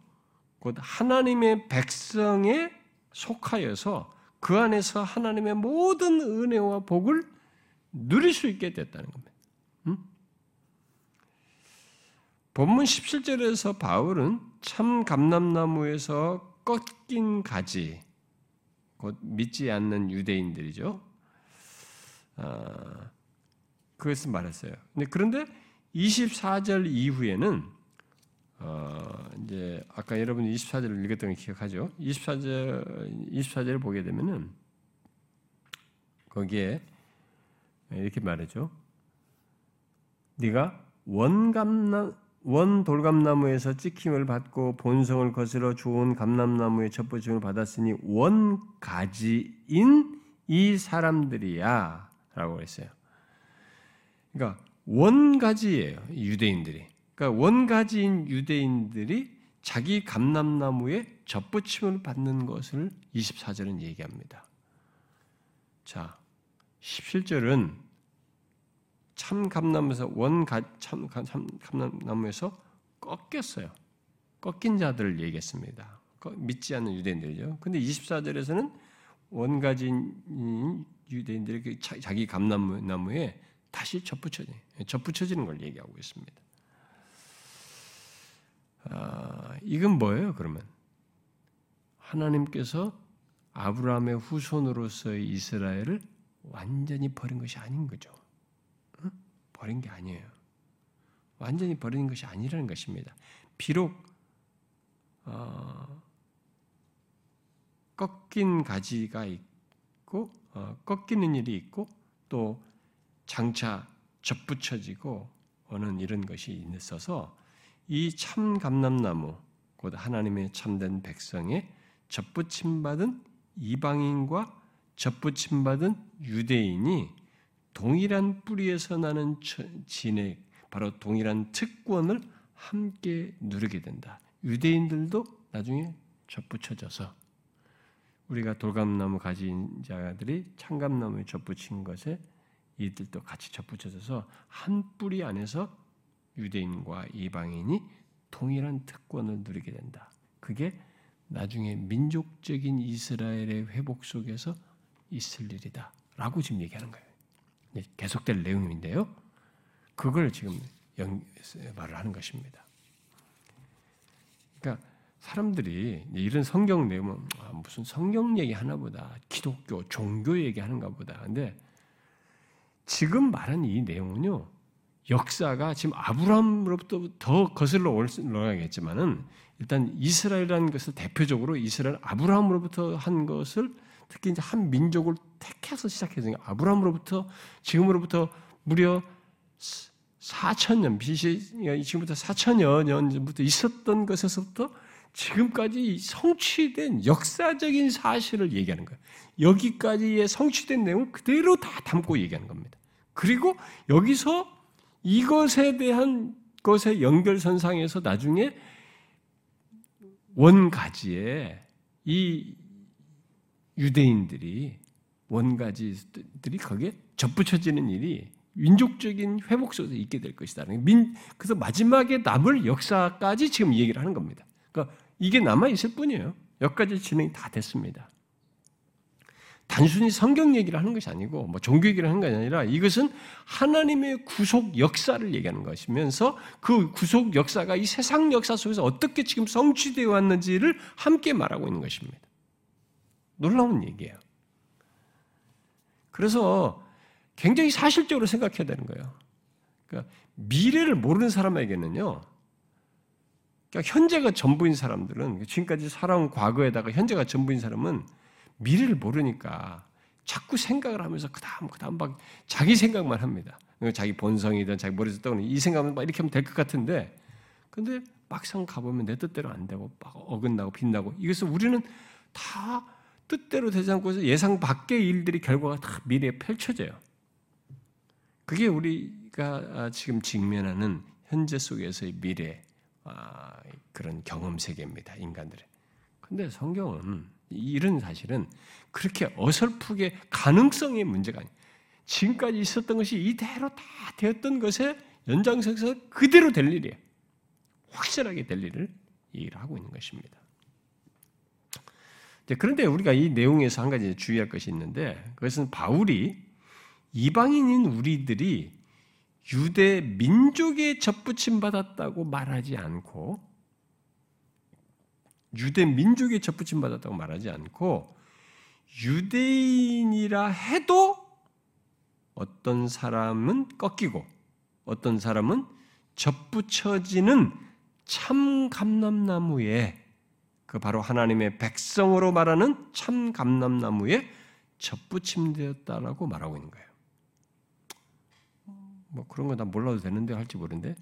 곧 하나님의 백성에 속하여서 그 안에서 하나님의 모든 은혜와 복을 누릴 수 있게 됐다는 겁니다. 음? 본문 17절에서 바울은 참 감람나무에서 꺾인 가지, 곧 믿지 않는 유대인들이죠. 아, 그것을 말했어요. 그런데 24절 이후에는 어, 이제 아까 여러분이 24절을 읽었던 걸 기억하죠? 24절 24절을 보게 되면은 거기에 이렇게 말하죠. 네가 원감나 원 돌감나무에서 찍힘을 받고 본성을 거스러 좋은 감람나무의 첩보증을 받았으니 원가지인 이 사람들이야라고 했어요. 그러니까 원가지예요. 유대인들이. 그러니까 원가지인 유대인들이 자기 감람나무에 접붙임을 받는 것을 24절은 얘기합니다. 자, 17절은 참 감람에서 원가 참, 참 감람나무에서 꺾였어요. 꺾인 자들을 얘기했습니다. 믿지 않는 유대인들이죠. 근데 24절에서는 원가진 유대인들이 자기 감나무에 다시 접붙여지, 접붙여지는 걸 얘기하고 있습니다. 아, 이건 뭐예요, 그러면? 하나님께서 아브라함의 후손으로서의 이스라엘을 완전히 버린 것이 아닌 거죠. 어? 버린 게 아니에요. 완전히 버리는 것이 아니라는 것입니다. 비록 어, 꺾인 가지가 있고 어, 꺾이는 일이 있고 또 장차 접붙여지고 오는 이런 것이 있어서 이 참 감람나무 곧 하나님의 참된 백성의 접붙임 받은 이방인과 접붙임 받은 유대인이 동일한 뿌리에서 나는 진액 바로 동일한 특권을 함께 누리게 된다. 유대인들도 나중에 접붙여져서 우리가 돌감나무 가진 자들이 참감나무에 접붙인 것에 이들도 같이 접붙여져서 한 뿌리 안에서 유대인과 이방인이 동일한 특권을 누리게 된다. 그게 나중에 민족적인 이스라엘의 회복 속에서 있을 일이다. 라고 지금 얘기하는 거예요. 계속될 내용인데요. 그걸 지금 말을 하는 것입니다. 그러니까 사람들이 이런 성경 내용은 아, 무슨 성경 얘기 하나보다 기독교 종교 얘기 하는가 보다. 근데 지금 말한 이 내용은요. 역사가 지금 아브라함으로부터 더 거슬러 올라가겠지만은 일단 이스라엘이라는 것을 대표적으로 이스라엘 아브라함으로부터 한 것을 특히 이제 한 민족을 택해서 시작해서 아브라함으로부터 지금으로부터 무려 4천 년 BC 지금부터 4천여 년 전부터 있었던 것에서부터 지금까지 성취된 역사적인 사실을 얘기하는 거예요. 여기까지의 성취된 내용을 그대로 다 담고 얘기하는 겁니다. 그리고 여기서 이것에 대한 것의 연결선상에서 나중에 원가지에 이 유대인들이 원가지들이 거기에 접붙여지는 일이 민족적인 회복 속에서 있게 될 것이다. 민, 그래서 마지막에 남을 역사까지 지금 얘기를 하는 겁니다. 그러니까 이게 남아 있을 뿐이에요. 여기까지 진행이 다 됐습니다. 단순히 성경 얘기를 하는 것이 아니고 뭐 종교 얘기를 하는 것이 아니라 이것은 하나님의 구속 역사를 얘기하는 것이면서 그 구속 역사가 이 세상 역사 속에서 어떻게 지금 성취되어 왔는지를 함께 말하고 있는 것입니다. 놀라운 얘기예요. 그래서 굉장히 사실적으로 생각해야 되는 거예요. 그러니까 미래를 모르는 사람에게는요. 그러니까 현재가 전부인 사람들은 지금까지 살아온 과거에다가 현재가 전부인 사람은 미래를 모르니까 자꾸 생각을 하면서 그 다음 그 다음 막 자기 생각만 합니다. 자기 본성이든 자기 머리에서 떠오르는 이 생각은 막 이렇게 하면 될 것 같은데 근데 막상 가보면 내 뜻대로 안 되고 막 어긋나고 빛나고 이것을 우리는 다 뜻대로 되지 않고 예상 밖의 일들이 결과가 다 미래에 펼쳐져요. 그게 우리가 지금 직면하는 현재 속에서의 미래 아, 그런 경험 세계입니다. 인간들의. 근데 성경은 이런 사실은 그렇게 어설프게 가능성의 문제가 아니에요. 지금까지 있었던 것이 이대로 다 되었던 것에 연장선에서 그대로 될 일이에요. 확실하게 될 일을 얘기를 하고 있는 것입니다. 그런데 우리가 이 내용에서 한 가지 주의할 것이 있는데 그것은 바울이 이방인인 우리들이 유대 민족에 접붙임 받았다고 말하지 않고 유대 민족에 접붙임 받았다고 말하지 않고 유대인이라 해도 어떤 사람은 꺾이고 어떤 사람은 접붙여지는 참 감람나무에 그 바로 하나님의 백성으로 말하는 참 감람나무에 접붙임되었다라고 말하고 있는 거예요. 뭐 그런 거 다 몰라도 되는데 할지 모르는데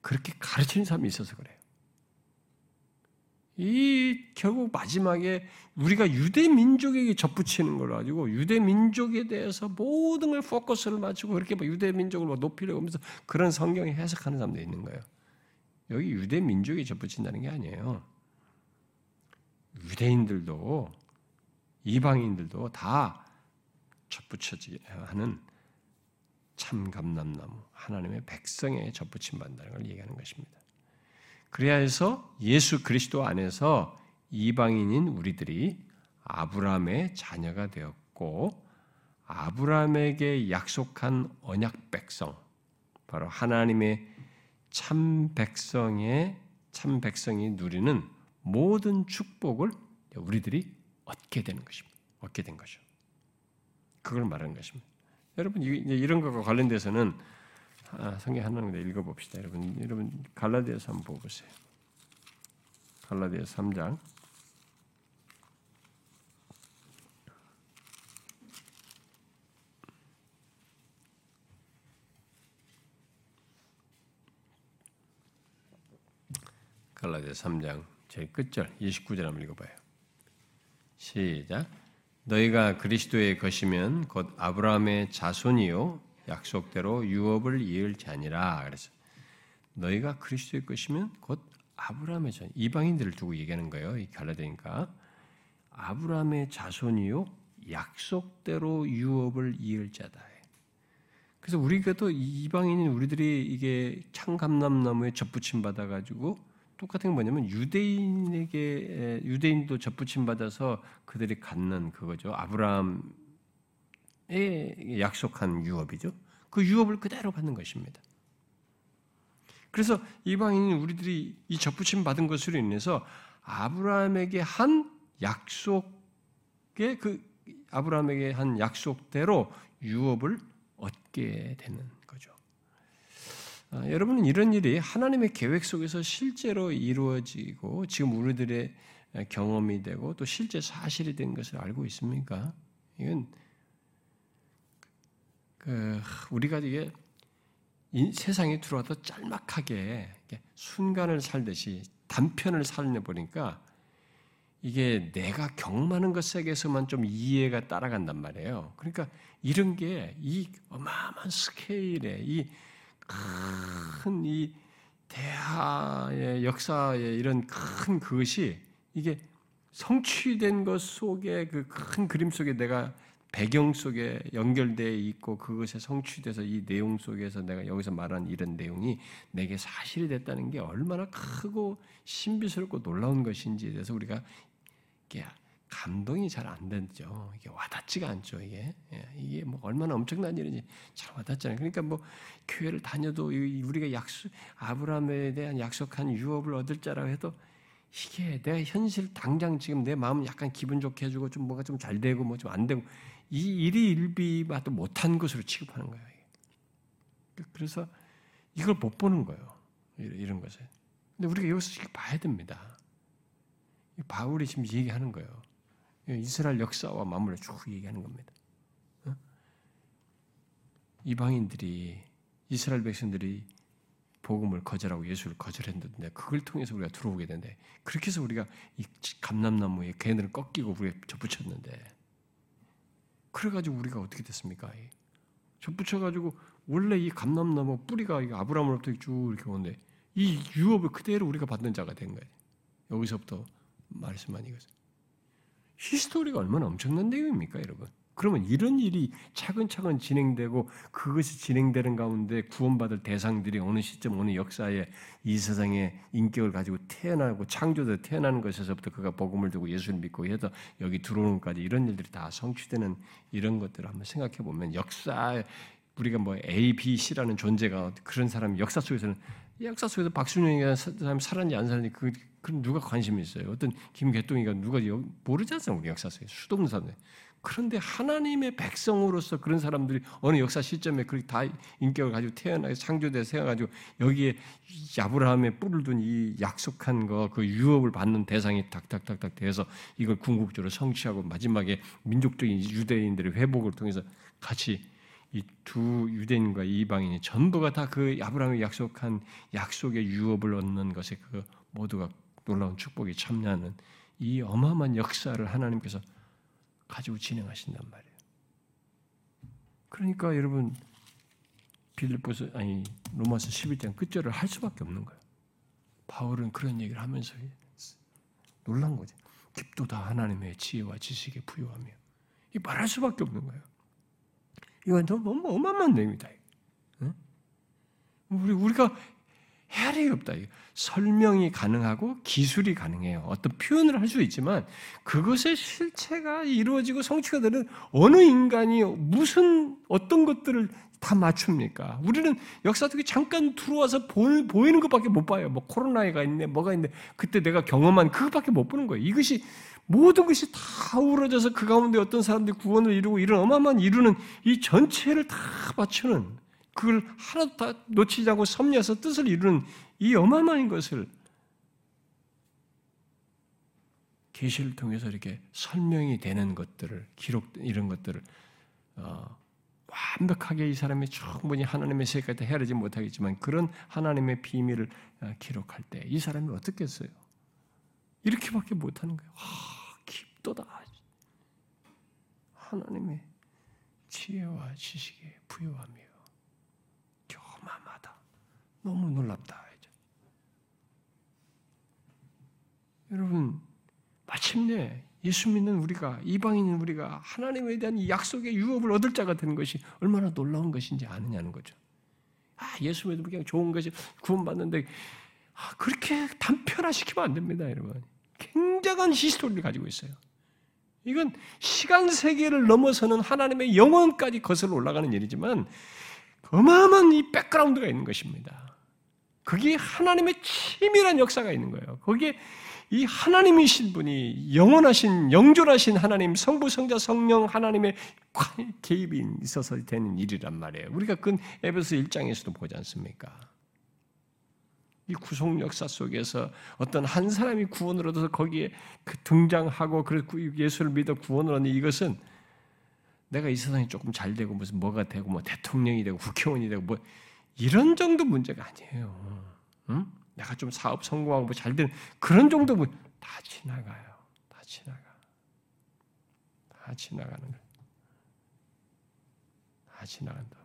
그렇게 가르치는 사람이 있어서 그래요. 이 결국 마지막에 우리가 유대 민족에게 접붙이는 걸 가지고 유대 민족에 대해서 모든 걸 포커스를 맞추고 그렇게 뭐 유대 민족을 뭐 높이려고 하면서 그런 성경에 해석하는 사람도 있는 거예요. 여기 유대 민족에 접붙인다는 게 아니에요. 유대인들도 이방인들도 다 접붙여지 하는 참 감람나무 하나님의 백성에 접붙임 받는다는 걸 얘기하는 것입니다. 그래야 해서 예수 그리스도 안에서 이방인인 우리들이 아브라함의 자녀가 되었고 아브라함에게 약속한 언약 백성 바로 하나님의 참 백성의 참 백성이 누리는 모든 축복을 우리들이 얻게 되는 것입니다. 얻게 된 것이죠. 그걸 말하는 것입니다. 여러분 이런 것과 관련돼서는 아, 성경 하나만 읽어봅시다. 여러분, 여러분 갈라디아서 한번 보세요. 갈라디아 3장 갈라디아 3장 제일 끝절 29절 한번 읽어봐요. 시작. 너희가 그리스도의 것이면 곧 아브라함의 자손이요 약속대로 유업을 이을 자니라. 그래서 너희가 그리스도의 것이면 곧 아브라함의 자 이방인들을 두고 얘기하는 거예요. 이 갈라디니까 아브라함의 자손이요 약속대로 유업을 이을 자다. 그래서 우리가 또 이방인인 우리들이 이게 창감남나무에 접붙임 받아 가지고 똑같은 게 뭐냐면 유대인에게 유대인도 접붙임 받아서 그들이 갖는 그거죠. 아브라함 약속한 유업이죠. 그 유업을 그대로 받는 것입니다. 그래서 이방인 우리들이 이 접붙임 받은 것으로 인해서 아브라함에게 한 약속의 그 아브라함에게 한 약속대로 유업을 얻게 되는 거죠. 아, 여러분은 이런 일이 하나님의 계획 속에서 실제로 이루어지고 지금 우리들의 경험이 되고 또 실제 사실이 된 것을 알고 있습니까? 이건 그 우리가 이게 세상에 들어와도 짤막하게 순간을 살듯이 단편을 살려 보니까 이게 내가 경험하는 것 세계에서만 좀 이해가 따라간단 말이에요. 그러니까 이런 게 이 어마어마한 스케일의 이큰 이 대하의 역사의 이런 큰 그것이 이게 성취된 것 속에 그 큰 그림 속에 내가 배경 속에 연결되어 있고 그것에 성취돼서 이 내용 속에서 내가 여기서 말한 이런 내용이 내게 사실이 됐다는 게 얼마나 크고 신비스럽고 놀라운 것인지에 대해서 우리가 이게 감동이 잘 안 되죠. 이게 와닿지가 않죠. 이게 예, 이게 뭐 얼마나 엄청난 일인지 잘 와닿잖아요. 그러니까 뭐 교회를 다녀도 우리가 약속 아브라함에 대한 약속한 유업을 얻을 자라고 해도 이게 내가 현실 당장 지금 내 마음 약간 기분 좋게 해주고 좀 뭐가 좀 잘 되고 뭐 좀 안 되고 이 일이 일비마도 못한 것으로 취급하는 거예요. 그래서 이걸 못 보는 거예요. 이런 것을. 근데 우리가 여기서 봐야 됩니다. 바울이 지금 얘기하는 거예요. 이스라엘 역사와 맞물려 쭉 얘기하는 겁니다. 이방인들이 이스라엘 백성들이 복음을 거절하고 예수를 거절했는데 그걸 통해서 우리가 들어오게 되는데 그렇게 해서 우리가 이 감람나무에 개들을 꺾이고 우리가 접붙였는데 그래가지고 우리가 어떻게 됐습니까? 접붙여가지고 원래 이 감람나무 뿌리가 아브라함으로부터 쭉 이렇게 오는데 이 유업을 그대로 우리가 받는 자가 된 거예요. 여기서부터 말씀한 이것은. 히스토리가 얼마나 엄청난 내용입니까, 여러분? 그러면 이런 일이 차근차근 진행되고 그것이 진행되는 가운데 구원받을 대상들이 어느 시점, 어느 역사에 이 세상에 인격을 가지고 태어나고 창조돼 태어나는 것에서부터 그가 복음을 두고 예수를 믿고 해서 여기 들어오는 까지 이런 일들이 다 성취되는 이런 것들을 한번 생각해 보면 역사 우리가 뭐 A, B, C라는 존재가 그런 사람 역사 속에서는 역사 속에서 박순영이라는 사람이 살았는지 안 살았는지 그, 그 누가 관심이 있어요? 어떤 김개똥이가 누가 모르지 않습니까? 우리 역사 속에 수동사네. 그런데 하나님의 백성으로서 그런 사람들이 어느 역사 시점에 그렇게 다 인격을 가지고 태어나서 창조돼 세워가지고 여기에 야브라함의 뿔을 둔 이 약속한 거 그 유업을 받는 대상이 탁탁탁탁 돼서 이걸 궁극적으로 성취하고 마지막에 민족적인 유대인들의 회복을 통해서 같이 이 두 유대인과 이방인이 전부가 다그 야브라함이 약속한 약속의 유업을 얻는 것에 그 모두가 놀라운 축복에 참여하는 이 어마어마한 역사를 하나님께서 가지고 진행하신단 말이에요. 그러니까 여러분 빌립보서 아니 로마서 11장 끝절을 할 수밖에 없는 거예요. 바울은 그런 얘기를 하면서 놀란 거죠. 깊도다 하나님의 지혜와 지식에 부여하며 이 말할 수밖에 없는 거예요. 이건 너무 어마어마한 내용이다. 응? 우리 우리가 헤아리 없다. 설명이 가능하고 기술이 가능해요. 어떤 표현을 할 수 있지만 그것의 실체가 이루어지고 성취가 되는 어느 인간이 무슨 어떤 것들을 다 맞춥니까? 우리는 역사 속에 잠깐 들어와서 보이는 것밖에 못 봐요. 뭐 코로나가 있네, 뭐가 있네. 그때 내가 경험한 그것밖에 못 보는 거예요. 이것이 모든 것이 다 우러져서 그 가운데 어떤 사람들이 구원을 이루고 이런 어마어마한 이루는 이 전체를 다 맞추는 그걸 하나도 다 놓치지 않고 섭리해서 뜻을 이루는 이 어마어마한 것을 계시를 통해서 이렇게 설명이 되는 것들을 기록 이런 것들을 어, 완벽하게 이 사람이 충분히 하나님의 세계까지 헤아리지 못하겠지만 그런 하나님의 비밀을 어, 기록할 때 이 사람이 어떻겠어요? 이렇게밖에 못하는 거예요. 아, 깊도다. 하나님의 지혜와 지식에 부여하며 어마어마하다. 너무 놀랍다. 여러분, 마침내 예수 믿는 우리가, 이방인인 우리가 하나님에 대한 이 약속의 유업을 얻을 자가 되는 것이 얼마나 놀라운 것인지 아느냐는 거죠. 아, 예수 믿으면 그냥 좋은 것이 구원받는데, 아, 그렇게 단편화시키면 안 됩니다, 여러분. 굉장한 히스토리를 가지고 있어요. 이건 시간 세계를 넘어서는 하나님의 영원까지 거슬러 올라가는 일이지만 어마어마한 이 백그라운드가 있는 것입니다. 거기에 하나님의 치밀한 역사가 있는 거예요. 거기에 이 하나님이신 분이 영원하신 영존하신 하나님 성부 성자 성령 하나님의 개입이 있어서 되는 일이란 말이에요. 우리가 그 에베소 1장에서도 보지 않습니까? 이 구속 역사 속에서 어떤 한 사람이 구원을 얻어서 거기에 그 등장하고 그 예수를 믿어 구원을 얻는 이것은 내가 이 세상이 조금 잘 되고 무슨 뭐가 되고 뭐 대통령이 되고 국회의원이 되고 뭐 이런 정도 문제가 아니에요. 응? 내가 좀 사업 성공하고 뭐 잘 되는 그런 정도 다 지나가요. 다 지나가. 다 지나가는 거예요. 다 지나간다.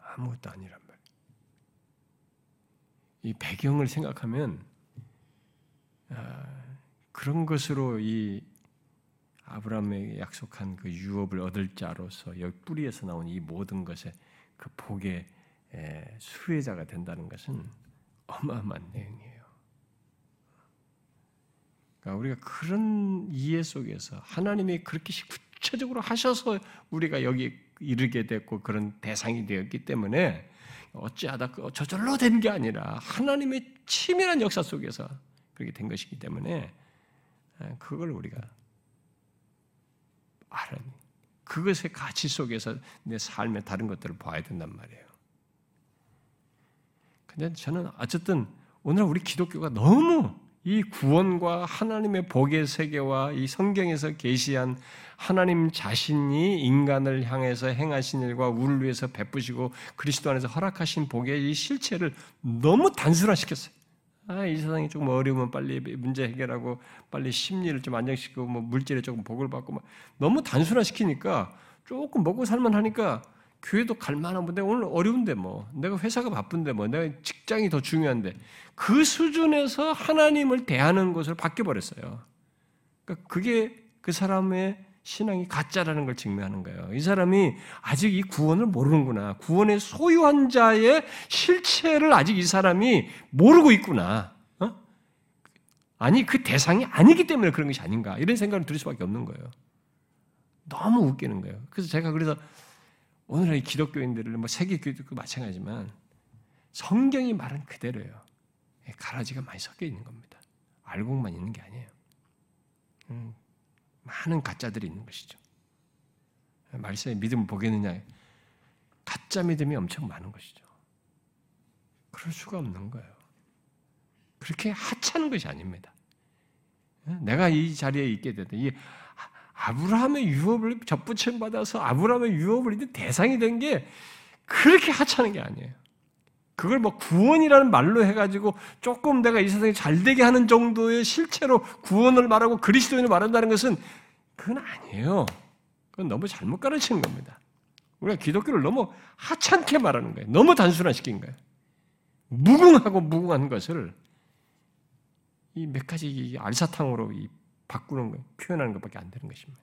아무것도 아니란 말 이 배경을 생각하면 아, 그런 것으로 이 아브라함에게 약속한 그 유업을 얻을 자로서 여기 뿌리에서 나온 이 모든 것의 그 복의 수혜자가 된다는 것은 어마어마한 내용이에요. 그러니까 우리가 그런 이해 속에서 하나님이 그렇게 구체적으로 하셔서 우리가 여기 이르게 됐고 그런 대상이 되었기 때문에 어찌하다 그 저절로 된 게 아니라 하나님의 치밀한 역사 속에서 그렇게 된 것이기 때문에 그걸 우리가 알아 그것의 가치 속에서 내 삶의 다른 것들을 봐야 된단 말이에요. 근데 저는 어쨌든 오늘 우리 기독교가 너무 이 구원과 하나님의 복의 세계와 이 성경에서 계시한 하나님 자신이 인간을 향해서 행하신 일과 우리를 위해서 베푸시고 그리스도 안에서 허락하신 복의 이 실체를 너무 단순화시켰어요. 아, 이 세상이 조금 어려우면 빨리 문제 해결하고 빨리 심리를 좀 안정시키고 뭐 물질에 조금 복을 받고 막 너무 단순화시키니까 조금 먹고 살만 하니까 교회도 갈 만한 건데 오늘 어려운데 뭐 내가 회사가 바쁜데 뭐 내가 직장이 더 중요한데 그 수준에서 하나님을 대하는 것을 바뀌어 버렸어요. 그러니까 그게 그 사람의 신앙이 가짜라는 걸 증명하는 거예요. 이 사람이 아직 이 구원을 모르는구나. 구원의 소유한 자의 실체를 아직 이 사람이 모르고 있구나. 어? 아니 그 대상이 아니기 때문에 그런 것이 아닌가 이런 생각을 들 수밖에 없는 거예요. 너무 웃기는 거예요. 그래서 제가 그래서 오늘의 기독교인들을 뭐 세계 기독교 마찬가지지만 성경이 말은 그대로예요. 예, 가라지가 많이 섞여 있는 겁니다. 알고만 있는 게 아니에요. 음, 많은 가짜들이 있는 것이죠. 말씀에 믿음을 보겠느냐? 가짜 믿음이 엄청 많은 것이죠. 그럴 수가 없는 거예요. 그렇게 하찮은 것이 아닙니다. 내가 이 자리에 있게 되다. 이 아브라함의 유업을 접붙임 받아서 아브라함의 유업을 이제 대상이 된 게 그렇게 하찮은 게 아니에요. 그걸 뭐 구원이라는 말로 해가지고 조금 내가 이 세상에 잘 되게 하는 정도의 실체로 구원을 말하고 그리스도인을 말한다는 것은 그건 아니에요. 그건 너무 잘못 가르치는 겁니다. 우리가 기독교를 너무 하찮게 말하는 거예요. 너무 단순화시킨 거예요. 무궁하고 무궁한 것을 이 몇 가지 알사탕으로 바꾸는 거, 표현하는 것밖에 안 되는 것입니다.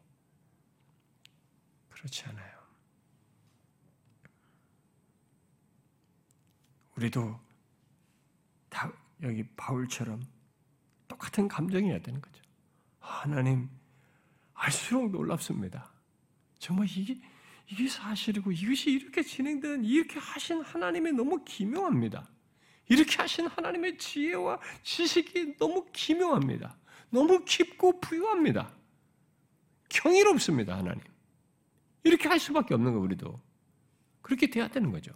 그렇지 않아요. 우리도 다 여기 바울처럼 똑같은 감정이어야 되는 거죠. 하나님 알수록 놀랍습니다. 정말 이게 이게 사실이고 이것이 이렇게 진행되는 이렇게 하신 하나님이 너무 기묘합니다. 이렇게 하신 하나님의 지혜와 지식이 너무 기묘합니다. 너무 깊고 부유합니다. 경이롭습니다, 하나님. 이렇게 할 수밖에 없는 거 우리도. 그렇게 돼야 되는 거죠.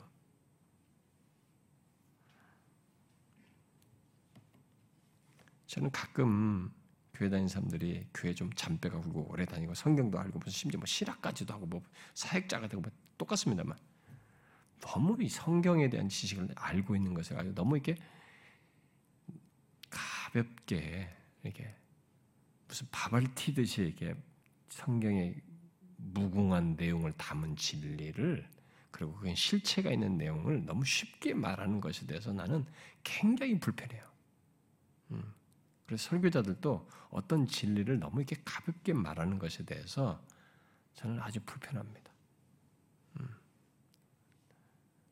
저는 가끔 교회 다니는 사람들이 교회 좀 잔빼가 굴고 오래 다니고 성경도 알고 무슨 심지어 뭐 실학까지도 하고 뭐 사역자가 되고 뭐 똑같습니다만 너무 이 성경에 대한 지식을 알고 있는 것을 가지고 너무 이렇게 가볍게 이렇게 무슨 밥을 튀듯이 이렇게 성경의 무궁한 내용을 담은 진리를 그리고 그건 실체가 있는 내용을 너무 쉽게 말하는 것에 대해서 나는 굉장히 불편해요. 음. 그래서 설교자들도 어떤 진리를 너무 이렇게 가볍게 말하는 것에 대해서 저는 아주 불편합니다. 음.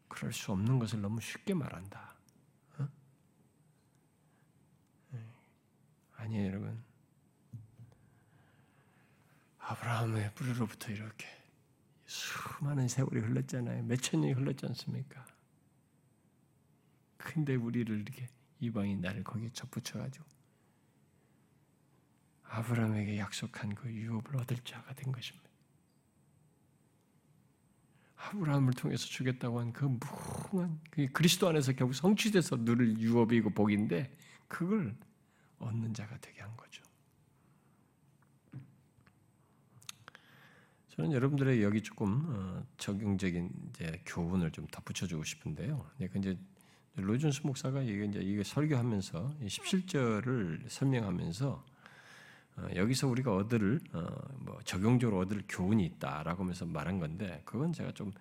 그럴 수 없는 것을 너무 쉽게 말한다. 어? 네. 아니에요, 여러분. 아브라함의 뿌리로부터 이렇게 수많은 세월이 흘렀잖아요. 몇천 년이 흘렀지 않습니까? 근데 우리를 이렇게 이방인 나를 거기에 접붙여가지고 아브라함에게 약속한 그 유업을 얻을 자가 된 것입니다. 아브라함을 통해서 주겠다고 한 그 무궁한 그 그리스도 안에서 결국 성취돼서 누릴 유업이고 복인데 그걸 얻는 자가 되게 한 거죠. 저는 여러분들의 여기 조금 어, 적용적인 이제 교훈을 좀 덧붙여 주고 싶은데요. 그 이제 로준스 목사가 이게 이제 이게 설교하면서 17절을 설명하면서 어, 여기서 우리가 얻을 어, 뭐 적용적으로 얻을 교훈이 있다라고 하면서 말한 건데 그건 제가 좀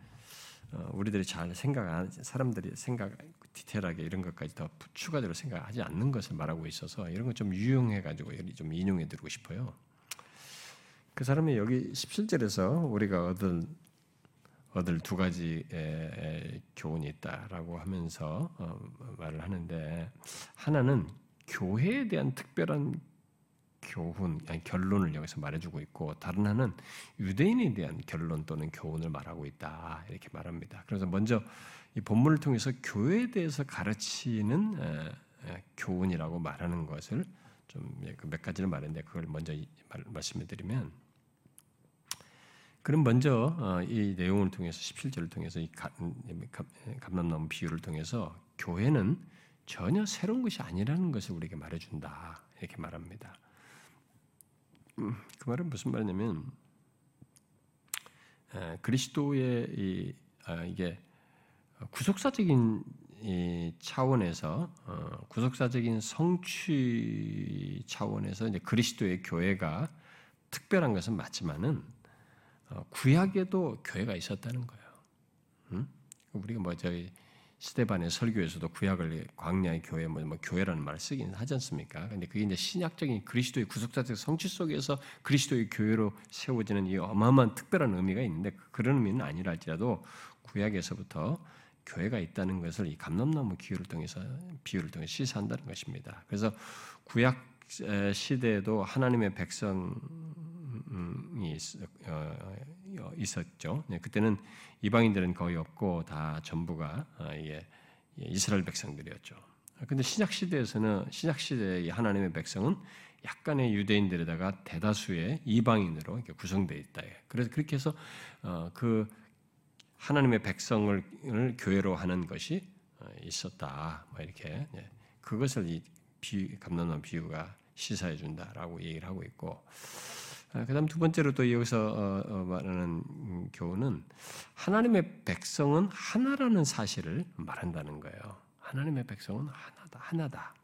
우리들이 잘 생각 사람들이 생각 디테일하게 이런 것까지 더 추가적으로 생각하지 않는 것을 말하고 있어서 이런 거 좀 유용해 가지고 좀 인용해 드리고 싶어요. 그 사람이 여기 17절에서 우리가 얻을 얻을 두 가지의 교훈이 있다라고 하면서 어, 말을 하는데 하나는 교회에 대한 특별한 교훈, 아니 결론을 여기서 말해주고 있고 다른 하나는 유대인에 대한 결론 또는 교훈을 말하고 있다 이렇게 말합니다. 그래서 먼저 이 본문을 통해서 교회에 대해서 가르치는 교훈이라고 말하는 것을 좀몇 예, 그 가지를 말했는데 그걸 먼저 말씀해 드리면 그럼 먼저 어, 이 내용을 통해서 17절을 통해서 이 감람나무 비유를 통해서 교회는 전혀 새로운 것이 아니라는 것을 우리에게 말해준다 이렇게 말합니다. 음, 그 말은 무슨 말이냐면 그리스도의 이, 아, 이게 구속사적인 차원에서 어, 구속사적인 성취 차원에서 이제 그리스도의 교회가 특별한 것은 맞지만은 어, 구약에도 교회가 있었다는 거예요. 응? 우리가 뭐 저희 스테반의 설교에서도 구약을 광야의 교회 뭐, 뭐 교회라는 말을 쓰긴 하지 않습니까? 근데 그게 이제 신약적인 그리스도의 구속자적 성취 속에서 그리스도의 교회로 세워지는 이 어마어마한 특별한 의미가 있는데 그런 의미는 아니라 할지라도 구약에서부터 교회가 있다는 것을 이 감람나무 기후를 통해서 비유를 통해 시사한다는 것입니다. 그래서 구약 시대에도 하나님의 백성 이 어, 어, 있었죠. 네, 그때는 이방인들은 거의 없고 다 전부가 어, 이스라엘 백성들이었죠. 근데 신약 시대에서는 신약 시대의 하나님의 백성은 약간의 유대인들에다가 대다수의 이방인으로 구성되어 있다. 그래서 그렇게 해서 그 하나님의 백성을 교회로 하는 것이 있었다. 뭐 이렇게 네, 그것을 감난한 비유가 시사해 준다라고 얘기를 하고 있고 아, 그다음 두 번째로 또 여기서 어, 어, 말하는 교훈은 하나님의 백성은 하나라는 사실을 말한다는 거예요. 하나님의 백성은 하나다, 하나다.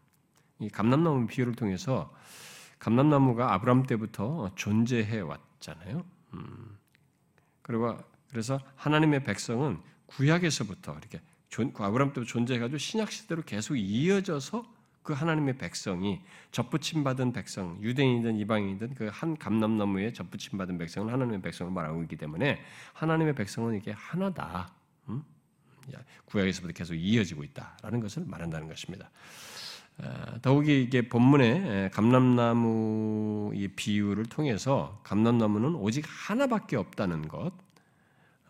이 감람나무 비유를 통해서 감람나무가 아브람 때부터 존재해 왔잖아요. 음. 그리고 그래서 하나님의 백성은 구약에서부터 이렇게 아브람 때부터 존재해가지고 신약 시대로 계속 이어져서 그 하나님의 백성이 접붙임 받은 백성, 유대인이든 이방인이든 그 한 감람나무에 접붙임 받은 백성은 하나님의 백성을 말하고 있기 때문에 하나님의 백성은 이게 하나다. 음? 구약에서부터 계속 이어지고 있다라는 것을 말한다는 것입니다. 아, 더욱이 이게 본문에 감람나무 이 비유를 통해서 감람나무는 오직 하나밖에 없다는 것,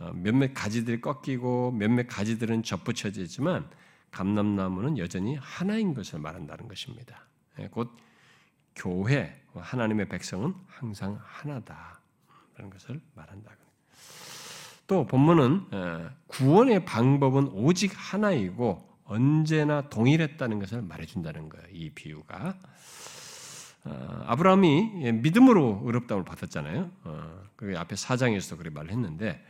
어, 몇몇 가지들이 꺾이고 몇몇 가지들은 접붙여지지만 감람나무는 여전히 하나인 것을 말한다는 것입니다. 예, 곧 교회 하나님의 백성은 항상 하나다라는 것을 말한다. 또 본문은 예, 구원의 방법은 오직 하나이고 언제나 동일했다는 것을 말해준다는 거예요. 이 비유가 어, 아브라함이 믿음으로 의롭다움을 받았잖아요. 어, 그 앞에 사장에서도 그렇게 말했는데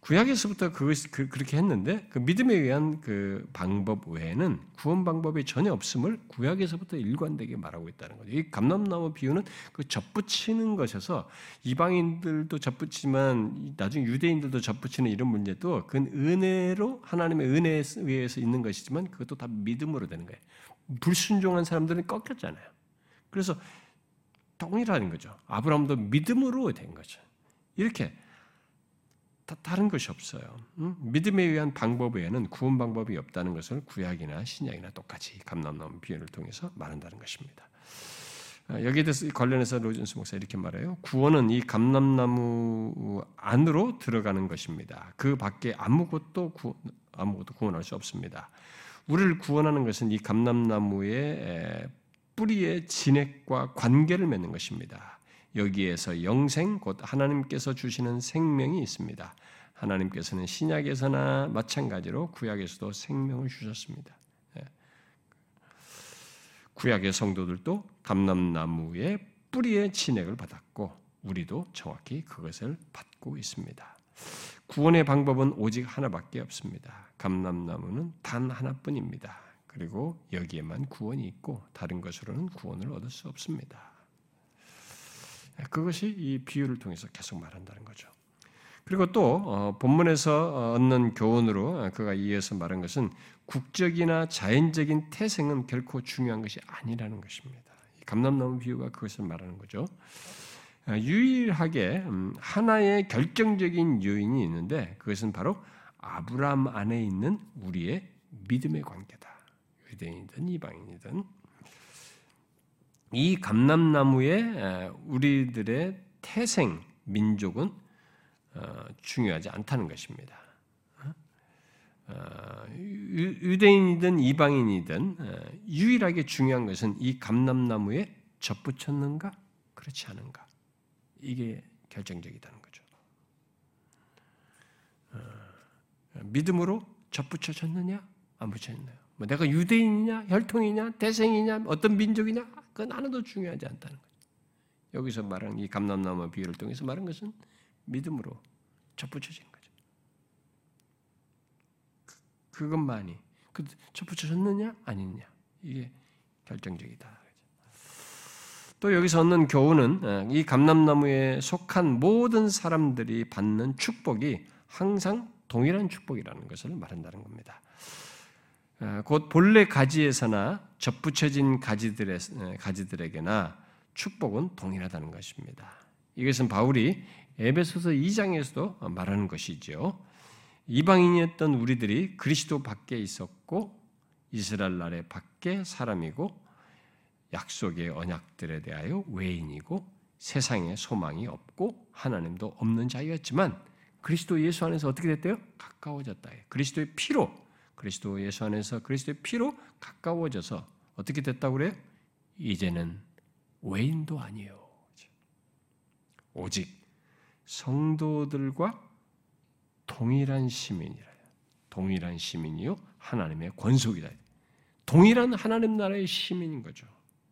구약에서부터 그, 그, 렇게 했는데 그 믿음에 의한 그 방법 외에는 구원 방법이 전혀 없음을 구약에서부터 일관되게 말하고 있다는 거죠. 이 감람나무 비유는 그 접붙이는 것에서 이방인들도 접붙지만 나중에 유대인들도 접붙이는 이런 문제도 그 은혜로 하나님의 은혜에 의해서 있는 것이지만 그것도 다 믿음으로 되는 거예요. 불순종한 사람들은 꺾였잖아요. 그래서 동일한 거죠. 아브라함도 믿음으로 된 거죠. 이렇게 다 른 것이 없어요. 음? 믿음에 의한 방법 외에는 구원 방법이 없다는 것을 구약이나 신약이나 똑같이 감남나무 비유를 통해서 말한다는 것입니다. 아, 여기에 대해서 관련해서 로준스 목사 이렇게 말해요. 구원은 이 감남나무 안으로 들어가는 것입니다. 그 밖에 아무것도 구, 아무것도 구원할 수 없습니다. 우리를 구원하는 것은 이 감남나무의 뿌리의 진액과 관계를 맺는 것입니다. 여기에서 영생 곧 하나님께서 주시는 생명이 있습니다. 하나님께서는 신약에서나 마찬가지로 구약에서도 생명을 주셨습니다. 예. 구약의 성도들도 감람나무의 뿌리의 진액을 받았고 우리도 정확히 그것을 받고 있습니다. 구원의 방법은 오직 하나밖에 없습니다. 감람나무는 단 하나뿐입니다. 그리고 여기에만 구원이 있고 다른 것으로는 구원을 얻을 수 없습니다. 그것이 이 비유를 통해서 계속 말한다는 거죠. 그리고 또 어, 본문에서 얻는 교훈으로 그가 이어서 말한 것은 국적이나 자연적인 태생은 결코 중요한 것이 아니라는 것입니다. 감람나무 비유가 그것을 말하는 거죠. 아, 유일하게 음, 하나의 결정적인 요인이 있는데 그것은 바로 아브라함 안에 있는 우리의 믿음의 관계다. 유대인이든 이방인이든 이 감람나무의 우리들의 태생 민족은 어, 중요하지 않다는 것입니다. 어, 유대인이든 이방인이든 유일하게 중요한 것은 이 감람나무에 접붙였는가 그렇지 않은가 이게 결정적이다는 거죠. 어, 믿음으로 접붙여졌느냐 안 붙였나요? 뭐 내가 유대인이냐 혈통이냐 대생이냐 어떤 민족이냐 그건 하나도 중요하지 않다는 거죠. 여기서 말하는 이 감람나무 비유를 통해서 말한 것은 믿음으로 접붙여진 거죠. 그, 것만이 그 접붙여졌느냐 아니냐 이게 결정적이다. 또 여기서 얻는 교훈은 어, 이 감람나무에 속한 모든 사람들이 받는 축복이 항상 동일한 축복이라는 것을 말한다는 겁니다. 어, 곧 본래 가지에서나 접붙여진 가지들의, 어, 가지들에게나 축복은 동일하다는 것입니다. 이것은 바울이 에베소서 2장에서도 말하는 것이죠. 이방인이었던 우리들이 그리스도 밖에 있었고 이스라엘 나라의 밖에 사람이고 약속의 언약들에 대하여 외인이고 세상에 소망이 없고 하나님도 없는 자였지만 그리스도 예수 안에서 어떻게 됐대요? 가까워졌다. 그리스도의 피로 그리스도 예수 안에서 그리스도의 피로 가까워져서 어떻게 됐다고 그래요? 이제는 외인도 아니에요. 오직 성도들과 동일한 시민이라. 동일한 시민이요 하나님의 권속이다. 동일한 하나님 나라의 시민인 거죠.